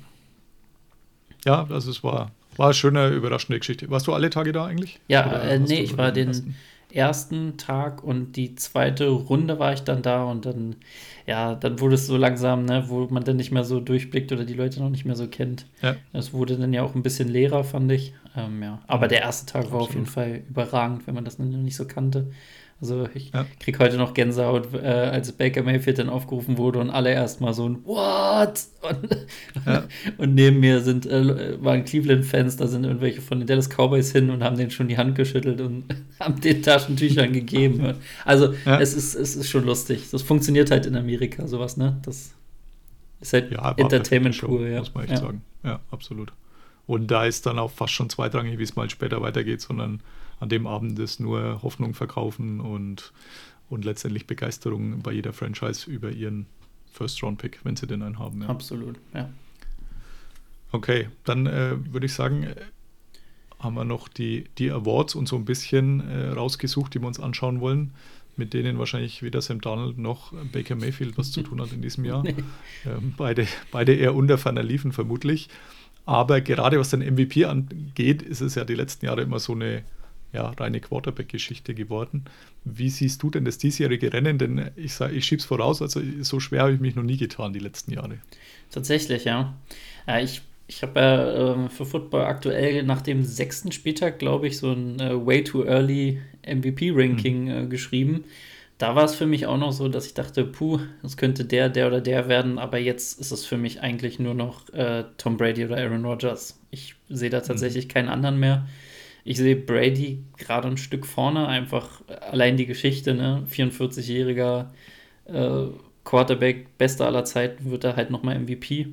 Speaker 4: Ja, also es war, war eine schöne, überraschende Geschichte. Warst du alle Tage da eigentlich?
Speaker 8: Ja, äh, nee, ich war den ersten? ersten? Tag und die zweite Runde war ich dann da und dann, ja, dann wurde es so langsam, ne, wo man dann nicht mehr so durchblickt oder die Leute noch nicht mehr so kennt. Ja. Es wurde dann ja auch ein bisschen leerer, fand ich. Ähm, ja. Aber der erste Tag Absolut. war auf jeden Fall überragend, wenn man das noch nicht so kannte. Also ich ja. kriege heute noch Gänsehaut, äh, als Baker Mayfield dann aufgerufen wurde und alle erstmal so ein What? Und, ja. und neben mir sind, äh, waren Cleveland-Fans, da sind irgendwelche von den Dallas Cowboys hin und haben denen schon die Hand geschüttelt und haben den Taschentüchern gegeben. Also ja. es, ist, es ist schon lustig. Das funktioniert halt in Amerika, sowas, ne? Das ist halt Entertainment pur, ja.
Speaker 4: Muss man echt sagen. Ja, absolut. Und da ist dann auch fast schon zweitrangig, wie es mal später weitergeht, sondern an dem Abend ist nur Hoffnung verkaufen und, und letztendlich Begeisterung bei jeder Franchise über ihren First-Round-Pick, wenn sie denn einen haben.
Speaker 8: Ja. Absolut, ja.
Speaker 4: Okay, dann äh, würde ich sagen, äh, haben wir noch die, die Awards und so ein bisschen äh, rausgesucht, die wir uns anschauen wollen, mit denen wahrscheinlich weder Sam Donald noch Baker Mayfield was zu tun hat in diesem Jahr. Nee. Ähm, beide, beide eher unter ferner liefen vermutlich. Aber gerade was den MVP angeht, ist es ja die letzten Jahre immer so eine ja, reine Quarterback-Geschichte geworden. Wie siehst du denn das diesjährige Rennen? Denn ich, sag, ich schiebe es voraus, also so schwer habe ich mich noch nie getan die letzten Jahre.
Speaker 8: Tatsächlich, ja. ja ich ich habe ja äh, für Football aktuell nach dem sechsten Spieltag, glaube ich, so ein äh, Way Too Early MVP-Ranking mhm. äh, geschrieben. Da war es für mich auch noch so, dass ich dachte, puh, das könnte der, der oder der werden, aber jetzt ist es für mich eigentlich nur noch äh, Tom Brady oder Aaron Rodgers. Ich sehe da tatsächlich mhm. keinen anderen mehr. Ich sehe Brady gerade ein Stück vorne, einfach allein die Geschichte, ne? 44-jähriger äh, Quarterback, bester aller Zeiten, wird er halt nochmal MVP.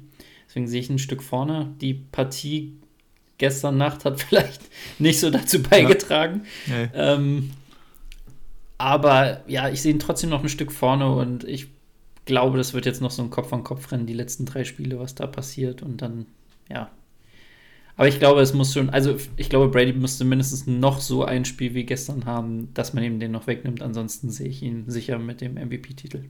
Speaker 8: Deswegen sehe ich ein Stück vorne. Die Partie gestern Nacht hat vielleicht nicht so dazu beigetragen. Nee. Ähm, aber ja, ich sehe ihn trotzdem noch ein Stück vorne und ich glaube, das wird jetzt noch so ein Kopf-an-Kopf-Rennen, die letzten drei Spiele, was da passiert. Und dann, ja. Aber ich glaube, es muss schon, also ich glaube, Brady müsste mindestens noch so ein Spiel wie gestern haben, dass man ihm den noch wegnimmt. Ansonsten sehe ich ihn sicher mit dem MVP-Titel.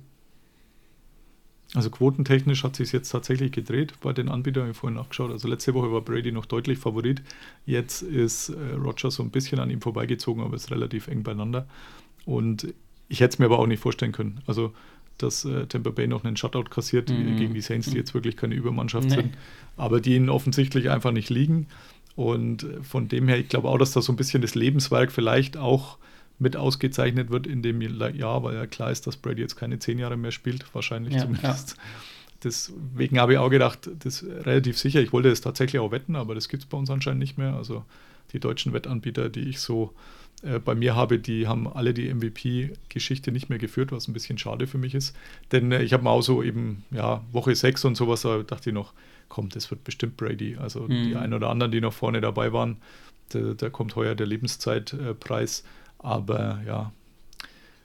Speaker 4: Also quotentechnisch hat sich jetzt tatsächlich gedreht bei den Anbietern, habe vorhin nachgeschaut. Also letzte Woche war Brady noch deutlich Favorit. Jetzt ist äh, Roger so ein bisschen an ihm vorbeigezogen, aber ist relativ eng beieinander. Und ich hätte es mir aber auch nicht vorstellen können. Also, dass äh, Tampa Bay noch einen Shutout kassiert mhm. gegen die Saints, die jetzt wirklich keine Übermannschaft nee. sind, aber die ihnen offensichtlich einfach nicht liegen. Und von dem her, ich glaube auch, dass da so ein bisschen das Lebenswerk vielleicht auch mit ausgezeichnet wird in dem Jahr, weil ja klar ist, dass Brady jetzt keine zehn Jahre mehr spielt, wahrscheinlich ja, zumindest. Ja. Deswegen habe ich auch gedacht, das ist relativ sicher. Ich wollte es tatsächlich auch wetten, aber das gibt es bei uns anscheinend nicht mehr. Also die deutschen Wettanbieter, die ich so äh, bei mir habe, die haben alle die MVP-Geschichte nicht mehr geführt, was ein bisschen schade für mich ist. Denn äh, ich habe mir auch so eben, ja, Woche 6 und sowas, da dachte ich noch, komm, das wird bestimmt Brady. Also mhm. die einen oder anderen, die noch vorne dabei waren, da, kommt heuer der Lebenszeitpreis. Aber ja,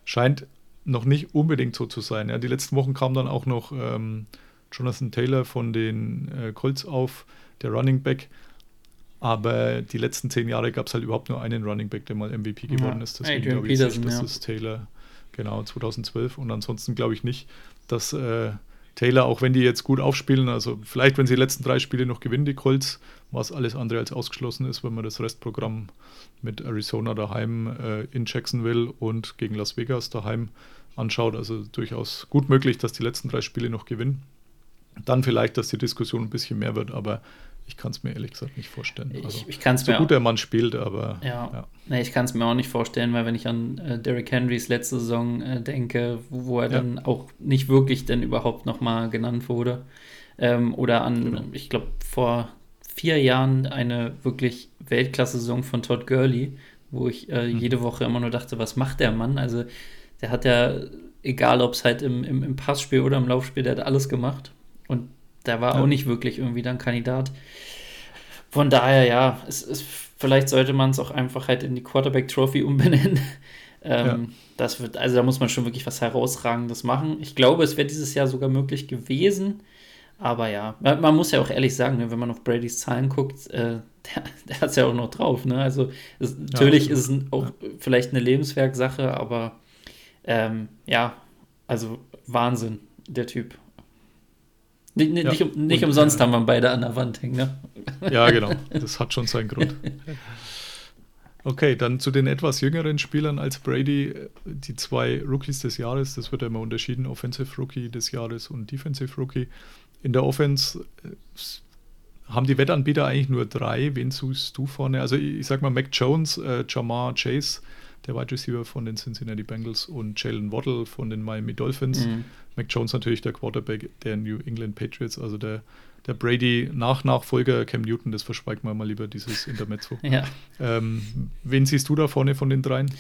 Speaker 4: scheint noch nicht unbedingt so zu sein. Ja, die letzten Wochen kam dann auch noch ähm, Jonathan Taylor von den äh, Colts auf, der Running Back. Aber die letzten zehn Jahre gab es halt überhaupt nur einen Running Back, der mal MVP geworden ja. ist. Deswegen glaube ich, nicht, das ja. ist Taylor, genau, 2012. Und ansonsten glaube ich nicht, dass äh, Taylor, auch wenn die jetzt gut aufspielen, also vielleicht, wenn sie die letzten drei Spiele noch gewinnen, die Colts, was alles andere als ausgeschlossen ist, wenn man das Restprogramm mit Arizona daheim äh, in Jacksonville und gegen Las Vegas daheim anschaut. Also durchaus gut möglich, dass die letzten drei Spiele noch gewinnen. Dann vielleicht, dass die Diskussion ein bisschen mehr wird, aber ich kann es mir ehrlich gesagt nicht vorstellen.
Speaker 8: Also, ich, ich kann's
Speaker 4: so
Speaker 8: mir
Speaker 4: gut der Mann spielt, aber.
Speaker 8: Ja, ja. Nee, ich kann es mir auch nicht vorstellen, weil wenn ich an äh, Derrick Henrys letzte Saison äh, denke, wo, wo er ja. dann auch nicht wirklich denn überhaupt nochmal genannt wurde, ähm, oder an, genau. ich glaube, vor vier Jahren eine wirklich Weltklasse-Saison von Todd Gurley, wo ich äh, mhm. jede Woche immer nur dachte, was macht der Mann? Also, der hat ja, egal ob es halt im, im, im Passspiel oder im Laufspiel, der hat alles gemacht. Und der war ja. auch nicht wirklich irgendwie dann Kandidat. Von daher, ja, es ist, vielleicht sollte man es auch einfach halt in die Quarterback Trophy umbenennen. ähm, ja. Das wird, also da muss man schon wirklich was Herausragendes machen. Ich glaube, es wäre dieses Jahr sogar möglich gewesen. Aber ja, man, man muss ja auch ehrlich sagen, ne, wenn man auf Bradys Zahlen guckt, äh, der, der hat es ja auch noch drauf. Ne? Also es, natürlich ja, ist es auch vielleicht eine Lebenswerksache, aber ähm, ja, also Wahnsinn, der Typ. Nicht, ja, nicht, nicht und, umsonst äh, haben wir beide an der Wand hängen, ne?
Speaker 4: Ja, genau. Das hat schon seinen Grund. Okay, dann zu den etwas jüngeren Spielern als Brady, die zwei Rookies des Jahres, das wird ja immer unterschieden, Offensive Rookie des Jahres und Defensive Rookie. In der Offense äh, haben die Wettanbieter eigentlich nur drei. Wen suchst du vorne? Also ich sag mal Mac Jones, äh, Jamar Chase, der Wide Receiver von den Cincinnati Bengals, und Jalen Waddle von den Miami Dolphins. Mhm. Mac Jones natürlich der Quarterback der New England Patriots, also der, der Brady-Nach-Nachfolger Cam Newton, das verschweigt man mal lieber, dieses Intermezzo.
Speaker 8: ja.
Speaker 4: Ähm, wen siehst du da vorne von den dreien?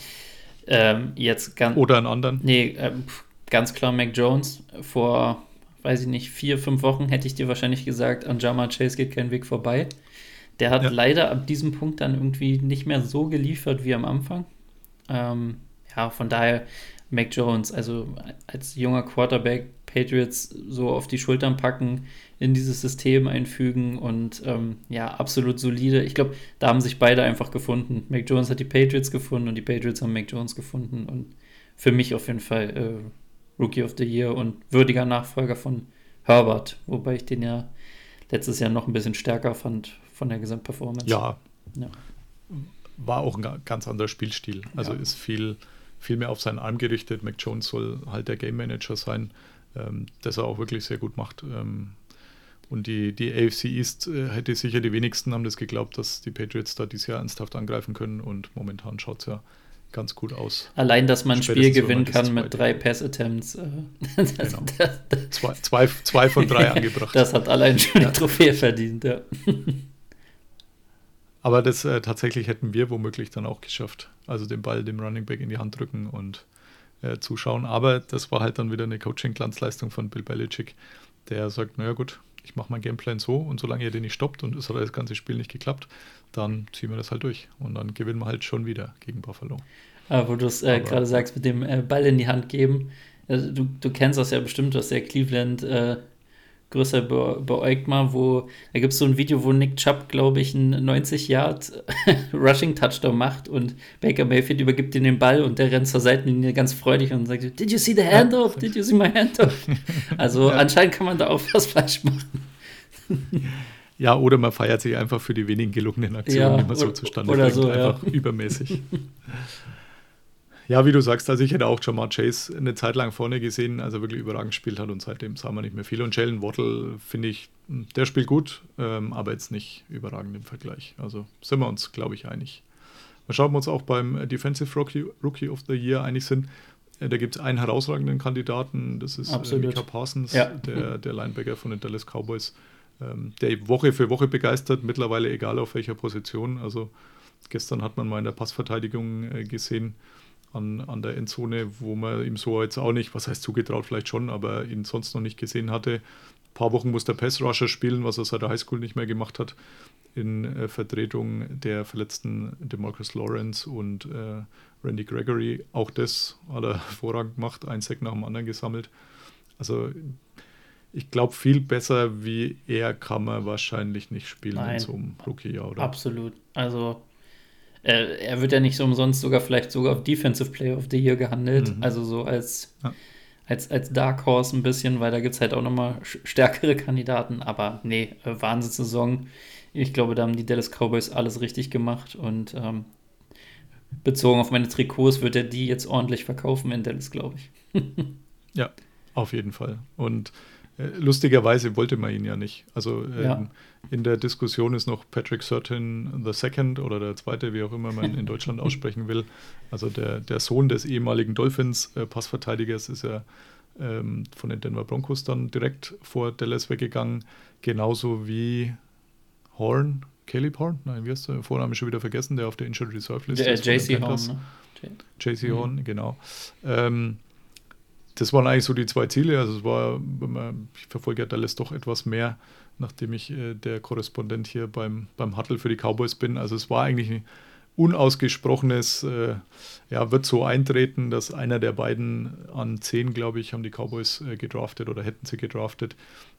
Speaker 8: Ähm, jetzt ganz.
Speaker 4: Oder einen anderen?
Speaker 8: Nee, ähm, ganz klar Mac Jones. Vor, weiß ich nicht, vier, fünf Wochen hätte ich dir wahrscheinlich gesagt, an Jama Chase geht kein Weg vorbei. Der hat ja. leider ab diesem Punkt dann irgendwie nicht mehr so geliefert wie am Anfang. Ähm, ja, von daher Mac Jones, also als junger Quarterback Patriots so auf die Schultern packen, in dieses System einfügen und ähm, ja, absolut solide. Ich glaube, da haben sich beide einfach gefunden. Mac Jones hat die Patriots gefunden und die Patriots haben Mac Jones gefunden und für mich auf jeden Fall äh, Rookie of the Year und würdiger Nachfolger von Herbert, wobei ich den ja letztes Jahr noch ein bisschen stärker fand von der Gesamtperformance.
Speaker 4: Ja. ja. War auch ein ganz anderer Spielstil. Also ja. ist viel, viel mehr auf seinen Arm gerichtet. Mac Jones soll halt der Game Manager sein, ähm, das er auch wirklich sehr gut macht. Ähm, und die, die AFC East äh, hätte sicher die wenigsten haben das geglaubt, dass die Patriots da dieses Jahr ernsthaft angreifen können. Und momentan schaut es ja ganz gut aus.
Speaker 8: Allein, dass man ein Spiel gewinnen kann mit drei Pass-Attempts. Äh,
Speaker 4: genau. zwei, zwei, zwei von drei angebracht.
Speaker 8: Das hat allein schon die Trophäe verdient, ja.
Speaker 4: Aber das äh, tatsächlich hätten wir womöglich dann auch geschafft. Also den Ball dem Running Back in die Hand drücken und äh, zuschauen. Aber das war halt dann wieder eine Coaching-Glanzleistung von Bill Belichick, der sagt, naja gut, ich mache mein Gameplan so und solange ihr den nicht stoppt und es hat das ganze Spiel nicht geklappt, dann ziehen wir das halt durch. Und dann gewinnen wir halt schon wieder gegen Buffalo.
Speaker 8: Aber wo du es äh, gerade sagst, mit dem äh, Ball in die Hand geben, also du, du kennst das ja bestimmt, dass der Cleveland äh, größer be beäugt mal, wo da gibt es so ein Video, wo Nick Chubb, glaube ich, einen 90 Yard Rushing Touchdown macht und Baker Mayfield übergibt ihm den Ball und der rennt zur Seitenlinie ganz freudig und sagt, Did you see the handoff? Did you see my handoff? Also ja. anscheinend kann man da auch was falsch machen.
Speaker 4: Ja, oder man feiert sich einfach für die wenigen gelungenen Aktionen, ja, die man so zustande
Speaker 8: oder bringt, so,
Speaker 4: einfach
Speaker 8: ja.
Speaker 4: übermäßig. Ja, wie du sagst, also ich hätte auch Jamar Chase eine Zeit lang vorne gesehen, als er wirklich überragend gespielt hat und seitdem sah man nicht mehr viel. Und Jalen Waddle finde ich, der spielt gut, ähm, aber jetzt nicht überragend im Vergleich. Also sind wir uns, glaube ich, einig. Mal schauen wir uns auch beim Defensive Rookie, Rookie of the Year einig sind. Äh, da gibt es einen herausragenden Kandidaten, das ist äh, Mika Parsons, ja. der, der Linebacker von den Dallas Cowboys, ähm, der Woche für Woche begeistert, mittlerweile egal auf welcher Position. Also gestern hat man mal in der Passverteidigung äh, gesehen, an, an der Endzone, wo man ihm so jetzt auch nicht, was heißt zugetraut vielleicht schon, aber ihn sonst noch nicht gesehen hatte. Ein paar Wochen muss der Pass-Rusher spielen, was er seit der Highschool nicht mehr gemacht hat, in äh, Vertretung der verletzten DeMarcus Lawrence und äh, Randy Gregory. Auch das hat er hervorragend gemacht, ein Sack nach dem anderen gesammelt. Also ich glaube, viel besser wie er kann man wahrscheinlich nicht spielen Nein. in so einem Rookie-Jahr, oder?
Speaker 8: Absolut. Also äh, er wird ja nicht so umsonst sogar vielleicht sogar auf Defensive Player of the Year gehandelt. Mhm. Also so als, ja. als, als Dark Horse ein bisschen, weil da gibt es halt auch nochmal stärkere Kandidaten. Aber nee, äh, Wahnsinnssaison. Ich glaube, da haben die Dallas Cowboys alles richtig gemacht und ähm, bezogen auf meine Trikots wird er die jetzt ordentlich verkaufen in Dallas, glaube ich.
Speaker 4: ja, auf jeden Fall. Und lustigerweise wollte man ihn ja nicht. Also ähm, ja. in der Diskussion ist noch Patrick the Second oder der zweite, wie auch immer man in Deutschland aussprechen will. Also der, der Sohn des ehemaligen Dolphins-Passverteidigers äh, ist ja ähm, von den Denver Broncos dann direkt vor Dallas weggegangen. Genauso wie Horn, Caleb Horn, nein, wie hast du den Vornamen schon wieder vergessen, der auf der Injured Reserve List
Speaker 8: ist. JC Horn. Ne?
Speaker 4: JC Horn, mhm. genau. Ähm, das waren eigentlich so die zwei Ziele. Also es war, ich verfolge ja Dallas doch etwas mehr, nachdem ich äh, der Korrespondent hier beim, beim Huddle für die Cowboys bin. Also es war eigentlich ein unausgesprochenes, äh, ja, wird so eintreten, dass einer der beiden an 10, glaube ich, haben die Cowboys äh, gedraftet oder hätten sie gedraftet,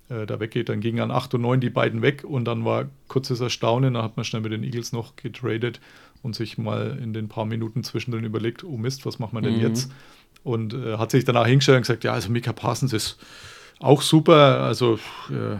Speaker 4: da weggeht. Dann gingen an 8 und 9 die beiden weg und dann war kurzes Erstaunen, da hat man schnell mit den Eagles noch getradet und sich mal in den paar Minuten zwischendrin überlegt, oh Mist, was machen wir denn mhm. jetzt? und äh, hat sich danach hingestellt und gesagt, ja, also Mika Parsons ist auch super, also äh,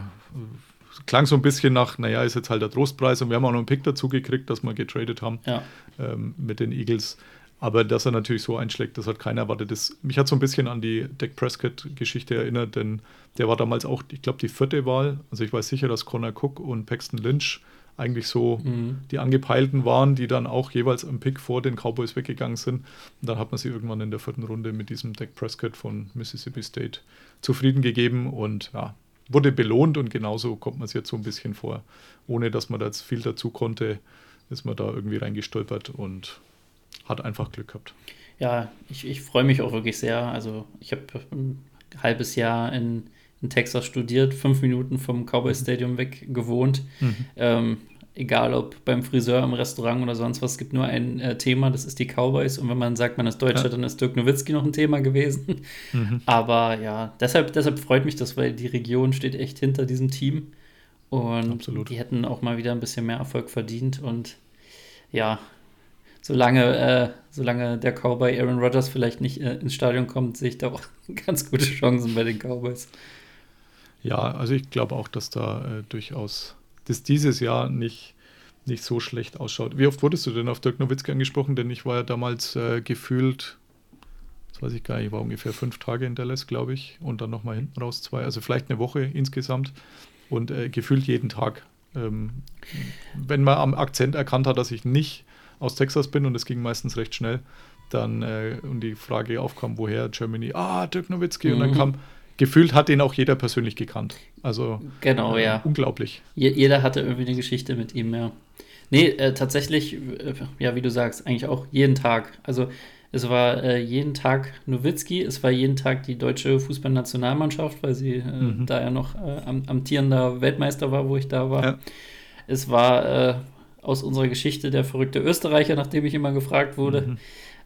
Speaker 4: klang so ein bisschen nach, naja, ist jetzt halt der Trostpreis und wir haben auch noch einen Pick dazu gekriegt, dass wir getradet haben
Speaker 8: ja.
Speaker 4: ähm, mit den Eagles. Aber dass er natürlich so einschlägt, das hat keiner erwartet. Das, mich hat so ein bisschen an die Dak Prescott-Geschichte erinnert, denn der war damals auch, ich glaube, die vierte Wahl. Also ich weiß sicher, dass Connor Cook und Paxton Lynch eigentlich so mhm. die angepeilten waren, die dann auch jeweils am Pick vor den Cowboys weggegangen sind. Und dann hat man sie irgendwann in der vierten Runde mit diesem Dak Prescott von Mississippi State zufrieden gegeben und ja, wurde belohnt und genauso kommt man es jetzt so ein bisschen vor. Ohne dass man da jetzt viel dazu konnte, ist man da irgendwie reingestolpert und hat einfach Glück gehabt.
Speaker 8: Ja, ich, ich freue mich auch wirklich sehr. Also ich habe ein halbes Jahr in in Texas studiert, fünf Minuten vom Cowboy mhm. Stadium weg gewohnt. Mhm. Ähm, egal ob beim Friseur, im Restaurant oder sonst was, es gibt nur ein äh, Thema, das ist die Cowboys. Und wenn man sagt, man ist Deutscher, ja. dann ist Dirk Nowitzki noch ein Thema gewesen. Mhm. Aber ja, deshalb, deshalb freut mich das, weil die Region steht echt hinter diesem Team. Und Absolut. die hätten auch mal wieder ein bisschen mehr Erfolg verdient. Und ja, solange, äh, solange der Cowboy Aaron Rodgers vielleicht nicht äh, ins Stadion kommt, sehe ich da auch ganz gute Chancen bei den Cowboys.
Speaker 4: Ja, also ich glaube auch, dass da äh, durchaus dass dieses Jahr nicht, nicht so schlecht ausschaut. Wie oft wurdest du denn auf Dirk Nowitzki angesprochen? Denn ich war ja damals äh, gefühlt, das weiß ich gar nicht, ich war ungefähr fünf Tage in Dallas, glaube ich, und dann nochmal hinten raus zwei, also vielleicht eine Woche insgesamt und äh, gefühlt jeden Tag. Ähm, wenn man am Akzent erkannt hat, dass ich nicht aus Texas bin und es ging meistens recht schnell, dann äh, und die Frage aufkam, woher Germany, ah, Dirk Nowitzki, mhm. und dann mhm. kam gefühlt hat den auch jeder persönlich gekannt. Also
Speaker 8: genau, äh, ja.
Speaker 4: unglaublich.
Speaker 8: Je jeder hatte irgendwie eine Geschichte mit ihm, ja. Nee, äh, tatsächlich, äh, ja, wie du sagst, eigentlich auch jeden Tag. Also es war äh, jeden Tag Nowitzki, es war jeden Tag die deutsche Fußballnationalmannschaft, weil sie äh, mhm. da ja noch äh, am, amtierender Weltmeister war, wo ich da war. Ja. Es war aus unserer Geschichte der verrückte Österreicher, nachdem ich immer gefragt wurde. Mhm.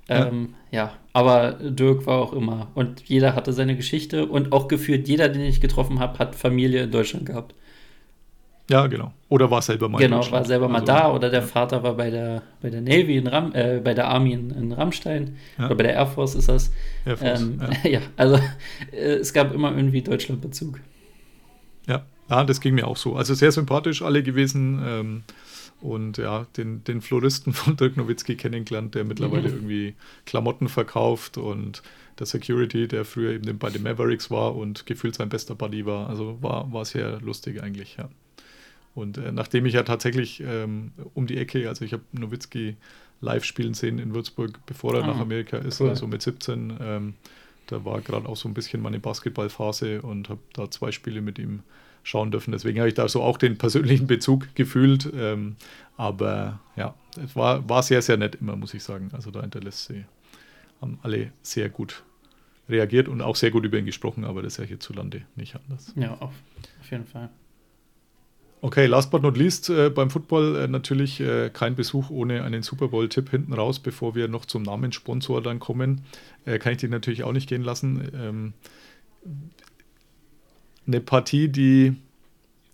Speaker 8: Ähm, ja. ja. aber Dirk war auch immer. Und jeder hatte seine Geschichte und auch gefühlt jeder, den ich getroffen habe, hat Familie in Deutschland gehabt.
Speaker 4: Ja, genau. Oder war selber mal
Speaker 8: Genau, war selber mal also, da oder der ja. Vater war bei der, bei der Navy in Ram, äh, bei der Army in, in Rammstein ja. oder bei der Air Force ist das. Air Force, ähm, ja. also äh, es gab immer irgendwie Deutschlandbezug.
Speaker 4: Ja. ja, das ging mir auch so. Also sehr sympathisch alle gewesen. Ähm, und ja, den, den Floristen von Dirk Nowitzki kennengelernt, der mittlerweile mhm. irgendwie Klamotten verkauft und der Security, der früher eben bei den Mavericks war und gefühlt sein bester Buddy war. Also war, war sehr lustig eigentlich, ja. Und äh, nachdem ich ja tatsächlich ähm, um die Ecke, also ich habe Nowitzki live spielen sehen in Würzburg, bevor er ah, nach Amerika ist, cool. also mit 17, ähm, da war gerade auch so ein bisschen meine Basketballphase und habe da zwei Spiele mit ihm schauen dürfen. Deswegen habe ich da so auch den persönlichen Bezug gefühlt. Ähm, aber ja, es war, war sehr, sehr nett immer, muss ich sagen. Also da hinterlässt sie, haben alle sehr gut reagiert und auch sehr gut über ihn gesprochen, aber das ist ja hierzulande nicht anders.
Speaker 8: Ja, auf, auf jeden Fall.
Speaker 4: Okay, last but not least, äh, beim Football äh, natürlich äh, kein Besuch ohne einen Super Bowl-Tipp hinten raus, bevor wir noch zum Namenssponsor dann kommen. Äh, kann ich den natürlich auch nicht gehen lassen. Ähm, eine Partie, die,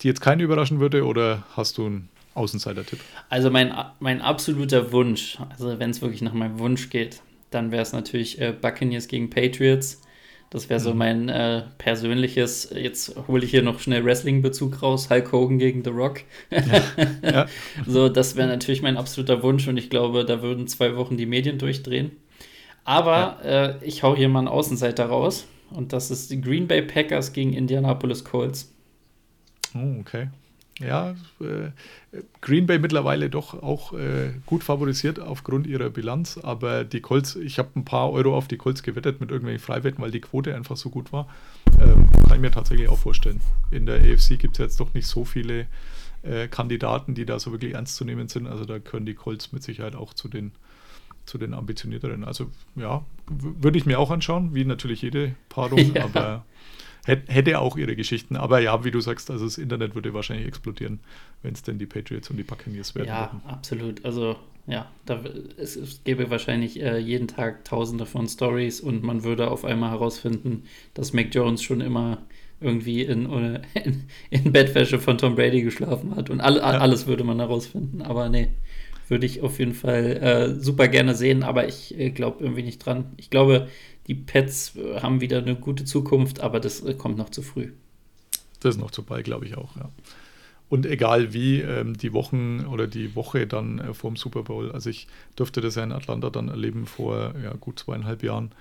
Speaker 4: die jetzt keinen überraschen würde, oder hast du einen Außenseiter-Tipp?
Speaker 8: Also mein, mein absoluter Wunsch, also wenn es wirklich nach meinem Wunsch geht, dann wäre es natürlich äh, Buccaneers gegen Patriots. Das wäre so mhm. mein äh, persönliches, jetzt hole ich hier noch schnell Wrestling-Bezug raus, Hulk Hogan gegen The Rock. Ja, ja. So, das wäre natürlich mein absoluter Wunsch und ich glaube, da würden zwei Wochen die Medien durchdrehen. Aber ja. äh, ich hau hier mal einen Außenseiter raus. Und das ist die Green Bay Packers gegen Indianapolis Colts.
Speaker 4: Oh, okay. Ja, äh, Green Bay mittlerweile doch auch äh, gut favorisiert aufgrund ihrer Bilanz, aber die Colts, ich habe ein paar Euro auf die Colts gewettet mit irgendwelchen Freiwetten, weil die Quote einfach so gut war. Ähm, kann ich mir tatsächlich auch vorstellen. In der AFC gibt es jetzt doch nicht so viele äh, Kandidaten, die da so wirklich ernst zu nehmen sind. Also da können die Colts mit Sicherheit auch zu den zu den ambitionierteren. Also ja, würde ich mir auch anschauen, wie natürlich jede Paarung, ja. aber hätte auch ihre Geschichten. Aber ja, wie du sagst, also das Internet würde wahrscheinlich explodieren, wenn es denn die Patriots und die Buccaneers werden.
Speaker 8: Ja, würden. absolut. Also ja, da, es, es gäbe wahrscheinlich äh, jeden Tag tausende von Stories und man würde auf einmal herausfinden, dass Mac Jones schon immer irgendwie in, in, in Bettwäsche von Tom Brady geschlafen hat und all, ja. alles würde man herausfinden. Aber nee, würde ich auf jeden Fall äh, super gerne sehen, aber ich äh, glaube irgendwie nicht dran. Ich glaube, die Pets äh, haben wieder eine gute Zukunft, aber das äh, kommt noch zu früh.
Speaker 4: Das ist noch zu bald, glaube ich auch, ja. Und egal wie, ähm, die Wochen oder die Woche dann äh, vor dem Super Bowl, also ich durfte das ja in Atlanta dann erleben vor ja, gut zweieinhalb Jahren.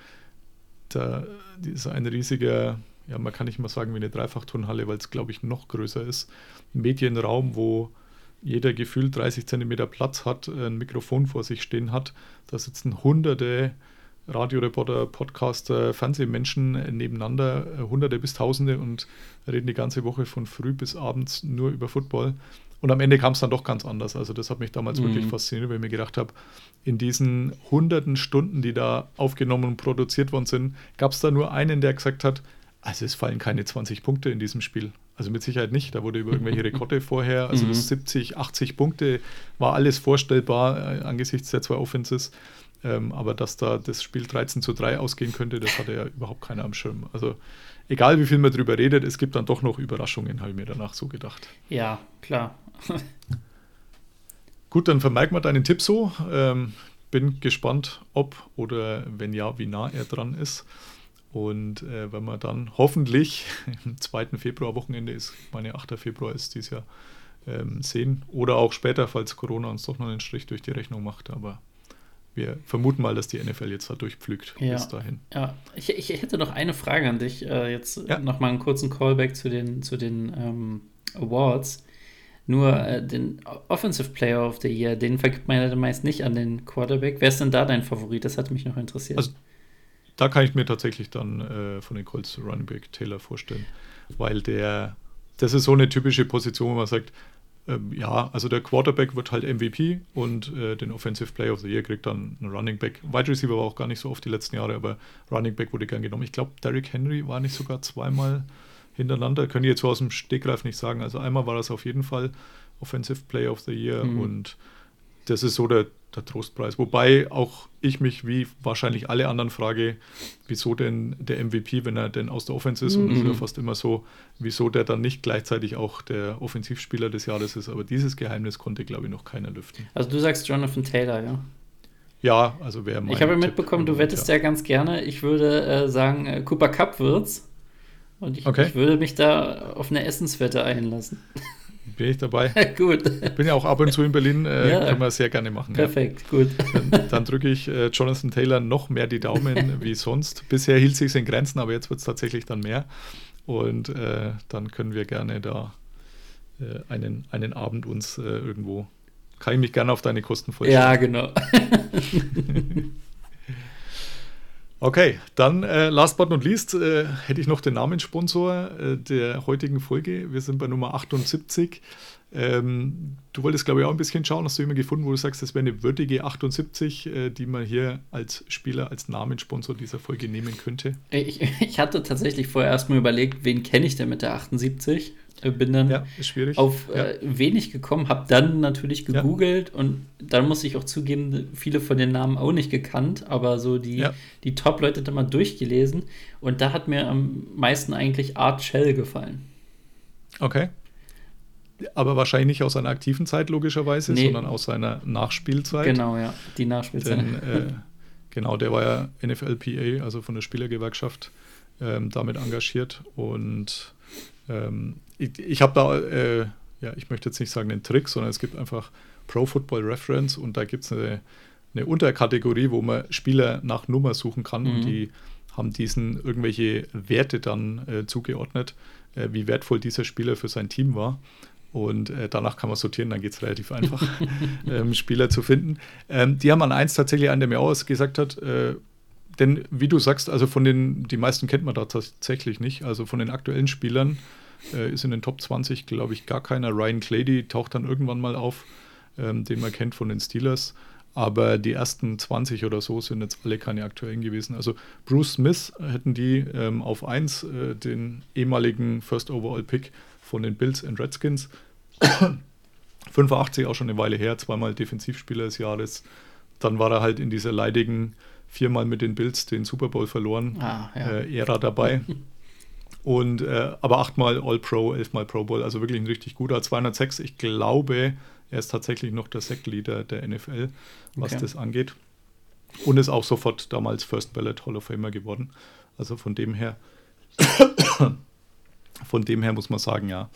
Speaker 4: Da ist ein riesiger, ja, man kann nicht mal sagen wie eine Dreifachturnhalle, weil es, glaube ich, noch größer ist. Medienraum, wo jeder gefühlt 30 Zentimeter Platz hat, ein Mikrofon vor sich stehen hat. Da sitzen hunderte Radioreporter, Podcaster, Fernsehmenschen nebeneinander, äh, hunderte bis tausende und reden die ganze Woche von früh bis abends nur über Football. Und am Ende kam es dann doch ganz anders. Also das hat mich damals mhm. wirklich fasziniert, weil ich mir gedacht habe, in diesen hunderten Stunden, die da aufgenommen und produziert worden sind, gab es da nur einen, der gesagt hat, also es fallen keine 20 Punkte in diesem Spiel. Also mit Sicherheit nicht. Da wurde über irgendwelche Rekorde vorher, also mhm. 70, 80 Punkte war alles vorstellbar äh, angesichts der zwei Offenses. Ähm, aber dass da das Spiel 13 zu 3 ausgehen könnte, das hatte ja überhaupt keiner am Schirm. Also egal wie viel man drüber redet, es gibt dann doch noch Überraschungen, habe ich mir danach so gedacht.
Speaker 8: Ja, klar.
Speaker 4: Gut, dann vermerkt man deinen Tipp so. Ähm, bin gespannt, ob oder wenn ja, wie nah er dran ist. Und äh, wenn man dann hoffentlich im 2. Februar-Wochenende ist, meine 8. Februar ist dieses Jahr, ähm, sehen. Oder auch später, falls Corona uns doch noch einen Strich durch die Rechnung macht. Aber wir vermuten mal, dass die NFL jetzt da durchpflügt
Speaker 8: ja.
Speaker 4: bis dahin.
Speaker 8: Ja, ich, ich hätte noch eine Frage an dich. Äh, jetzt ja. nochmal einen kurzen Callback zu den, zu den ähm, Awards. Nur äh, den Offensive Player of the Year, den vergibt man ja meist nicht an den Quarterback. Wer ist denn da dein Favorit? Das hat mich noch interessiert. Also,
Speaker 4: da kann ich mir tatsächlich dann äh, von den Colts Running Back Taylor vorstellen, weil der, das ist so eine typische Position, wo man sagt, ähm, ja, also der Quarterback wird halt MVP und äh, den Offensive Player of the Year kriegt dann ein Running Back. Wide Receiver war auch gar nicht so oft die letzten Jahre, aber Running Back wurde gern genommen. Ich glaube, Derrick Henry war nicht sogar zweimal hintereinander. Können ich jetzt so aus dem Stegreif nicht sagen. Also einmal war das auf jeden Fall Offensive Player of the Year mhm. und das ist so der, der Trostpreis. Wobei auch ich mich, wie wahrscheinlich alle anderen, frage, wieso denn der MVP, wenn er denn aus der Offense ist, mhm. und das ist ja mhm. fast immer so, wieso der dann nicht gleichzeitig auch der Offensivspieler des Jahres ist. Aber dieses Geheimnis konnte, glaube ich, noch keiner lüften.
Speaker 8: Also du sagst Jonathan Taylor, ja?
Speaker 4: Ja, also wer
Speaker 8: Ich habe ja mitbekommen, du wettest ja. ja ganz gerne. Ich würde äh, sagen, äh, Cooper Cup wird's. Und ich, okay. ich würde mich da auf eine Essenswette einlassen.
Speaker 4: bin ich dabei.
Speaker 8: gut.
Speaker 4: Bin ja auch ab und zu in Berlin, äh, ja. können wir sehr gerne machen.
Speaker 8: Perfekt, ja. gut.
Speaker 4: Dann, dann drücke ich äh, Jonathan Taylor noch mehr die Daumen wie sonst. Bisher hielt sich in Grenzen, aber jetzt wird es tatsächlich dann mehr. Und äh, dann können wir gerne da äh, einen, einen Abend uns äh, irgendwo, kann ich mich gerne auf deine Kosten vorstellen.
Speaker 8: Ja, genau.
Speaker 4: Okay, dann äh, last but not least äh, hätte ich noch den Namenssponsor äh, der heutigen Folge. Wir sind bei Nummer 78. Ähm, du wolltest, glaube ich, auch ein bisschen schauen. Hast du immer gefunden, wo du sagst, das wäre eine würdige 78, äh, die man hier als Spieler, als Namenssponsor dieser Folge nehmen könnte?
Speaker 8: Ich, ich hatte tatsächlich vorher erstmal überlegt, wen kenne ich denn mit der 78? Äh, bin dann ja, auf ja. äh, wenig gekommen, habe dann natürlich gegoogelt ja. und dann muss ich auch zugeben, viele von den Namen auch nicht gekannt, aber so die, die Top-Leute dann mal durchgelesen und da hat mir am meisten eigentlich Art Shell gefallen.
Speaker 4: Okay. Aber wahrscheinlich nicht aus seiner aktiven Zeit, logischerweise, nee. sondern aus seiner Nachspielzeit.
Speaker 8: Genau, ja, die Nachspielzeit. Denn,
Speaker 4: äh, genau, der war ja NFLPA, also von der Spielergewerkschaft, ähm, damit engagiert und ähm, ich, ich habe da, äh, ja, ich möchte jetzt nicht sagen einen Trick, sondern es gibt einfach Pro Football Reference und da gibt es eine, eine, Unterkategorie, wo man Spieler nach Nummer suchen kann mhm. und die haben diesen irgendwelche Werte dann äh, zugeordnet, äh, wie wertvoll dieser Spieler für sein Team war. Und äh, danach kann man sortieren, dann geht es relativ einfach, ähm, Spieler zu finden. Ähm, die haben an eins tatsächlich einen, der mir auch gesagt hat, äh, denn wie du sagst, also von den, die meisten kennt man da tatsächlich nicht. Also von den aktuellen Spielern äh, ist in den Top 20, glaube ich, gar keiner. Ryan Clady taucht dann irgendwann mal auf, ähm, den man kennt von den Steelers. Aber die ersten 20 oder so sind jetzt alle keine aktuellen gewesen. Also Bruce Smith hätten die ähm, auf 1 äh, den ehemaligen First Overall Pick von den Bills and Redskins. 85 auch schon eine Weile her, zweimal Defensivspieler des Jahres. Dann war er halt in dieser leidigen viermal mit den Bills den Super Bowl verloren ah, ja. äh, Ära dabei. Und äh, aber achtmal All-Pro, elfmal Pro Bowl, also wirklich ein richtig guter. 206, ich glaube, er ist tatsächlich noch der Sack-Leader der NFL, was okay. das angeht. Und ist auch sofort damals First Ballot Hall of Famer geworden. Also von dem her, von dem her muss man sagen, ja,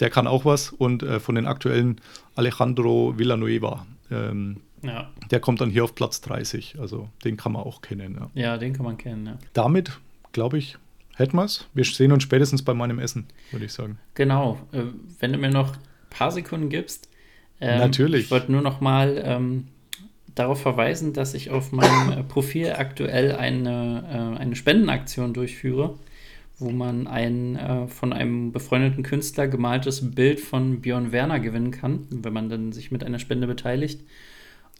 Speaker 4: der kann auch was. Und äh, von den aktuellen Alejandro Villanueva, ähm, ja. Der kommt dann hier auf Platz 30. Also den kann man auch kennen.
Speaker 8: Ja, ja den kann man kennen, ja.
Speaker 4: Damit, glaube ich, hätten wir es. Wir sehen uns spätestens bei meinem Essen, würde ich sagen.
Speaker 8: Genau. Äh, wenn du mir noch ein paar Sekunden gibst, Ähm,
Speaker 4: Natürlich.
Speaker 8: Ich wollte nur noch mal ähm, darauf verweisen, dass ich auf meinem äh, Profil aktuell eine, äh, eine Spendenaktion durchführe, wo man ein äh, von einem befreundeten Künstler gemaltes Bild von Björn Werner gewinnen kann, wenn man dann sich mit einer Spende beteiligt.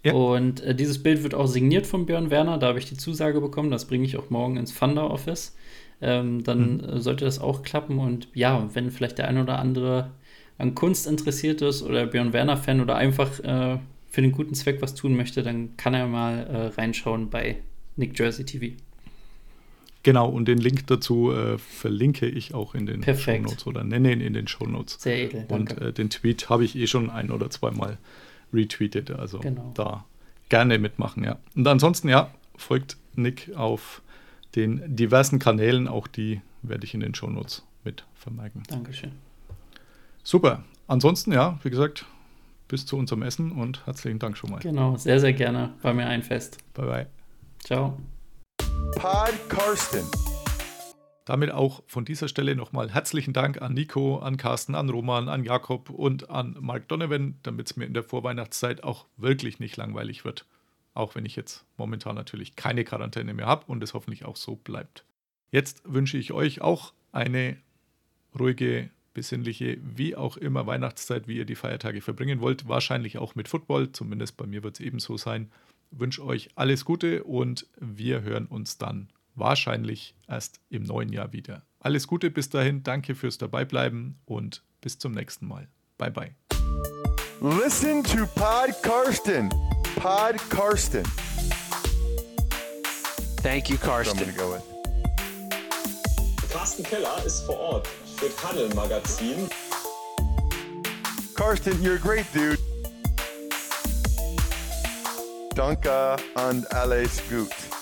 Speaker 4: Ja.
Speaker 8: Und äh, dieses Bild wird auch signiert von Björn Werner. Da habe ich die Zusage bekommen. Das bringe ich auch morgen ins Funder Office. Ähm, dann
Speaker 4: Mhm.
Speaker 8: äh, sollte das auch klappen. Und ja, wenn vielleicht der ein oder andere an Kunst interessiert ist oder Björn Werner-Fan oder einfach äh, für den guten Zweck was tun möchte, dann kann er mal äh, reinschauen bei Nick Jersey TV.
Speaker 4: Genau, und den Link dazu äh, verlinke ich auch in den
Speaker 8: Perfekt.
Speaker 4: Shownotes oder nenne ihn in den Shownotes.
Speaker 8: Sehr edel, danke.
Speaker 4: Und äh, den Tweet habe ich eh schon ein oder zweimal retweetet. Also
Speaker 8: Genau.
Speaker 4: da gerne mitmachen, ja. Und ansonsten, ja, folgt Nick auf den diversen Kanälen. Auch die werde ich in den Shownotes mit vermerken.
Speaker 8: Dankeschön.
Speaker 4: Super. Ansonsten, ja, wie gesagt, bis zu unserem Essen und herzlichen Dank schon mal.
Speaker 8: Genau, sehr, sehr gerne. War mir ein Fest.
Speaker 4: Bye, bye.
Speaker 8: Ciao.
Speaker 1: Pod Karsten.
Speaker 4: Damit auch von dieser Stelle nochmal herzlichen Dank an Nico, an Carsten, an Roman, an Jakob und an Mark Donovan, damit es mir in der Vorweihnachtszeit auch wirklich nicht langweilig wird. Auch wenn ich jetzt momentan natürlich keine Quarantäne mehr habe und es hoffentlich auch so bleibt. Jetzt wünsche ich euch auch eine ruhige, besinnliche, wie auch immer Weihnachtszeit, wie ihr die Feiertage verbringen wollt. Wahrscheinlich auch mit Football, zumindest bei mir wird es ebenso sein. Wünsche euch alles Gute und wir hören uns dann wahrscheinlich erst im neuen Jahr wieder. Alles Gute bis dahin, danke fürs Dabeibleiben und bis zum nächsten Mal. Bye bye.
Speaker 1: Listen to Pod Karsten. Pod Karsten.
Speaker 2: Thank you, Karsten.
Speaker 1: go.
Speaker 3: Carsten Keller ist vor Ort für Tunnel Magazin.
Speaker 1: Karsten, you're a great dude. Danke and alles gut.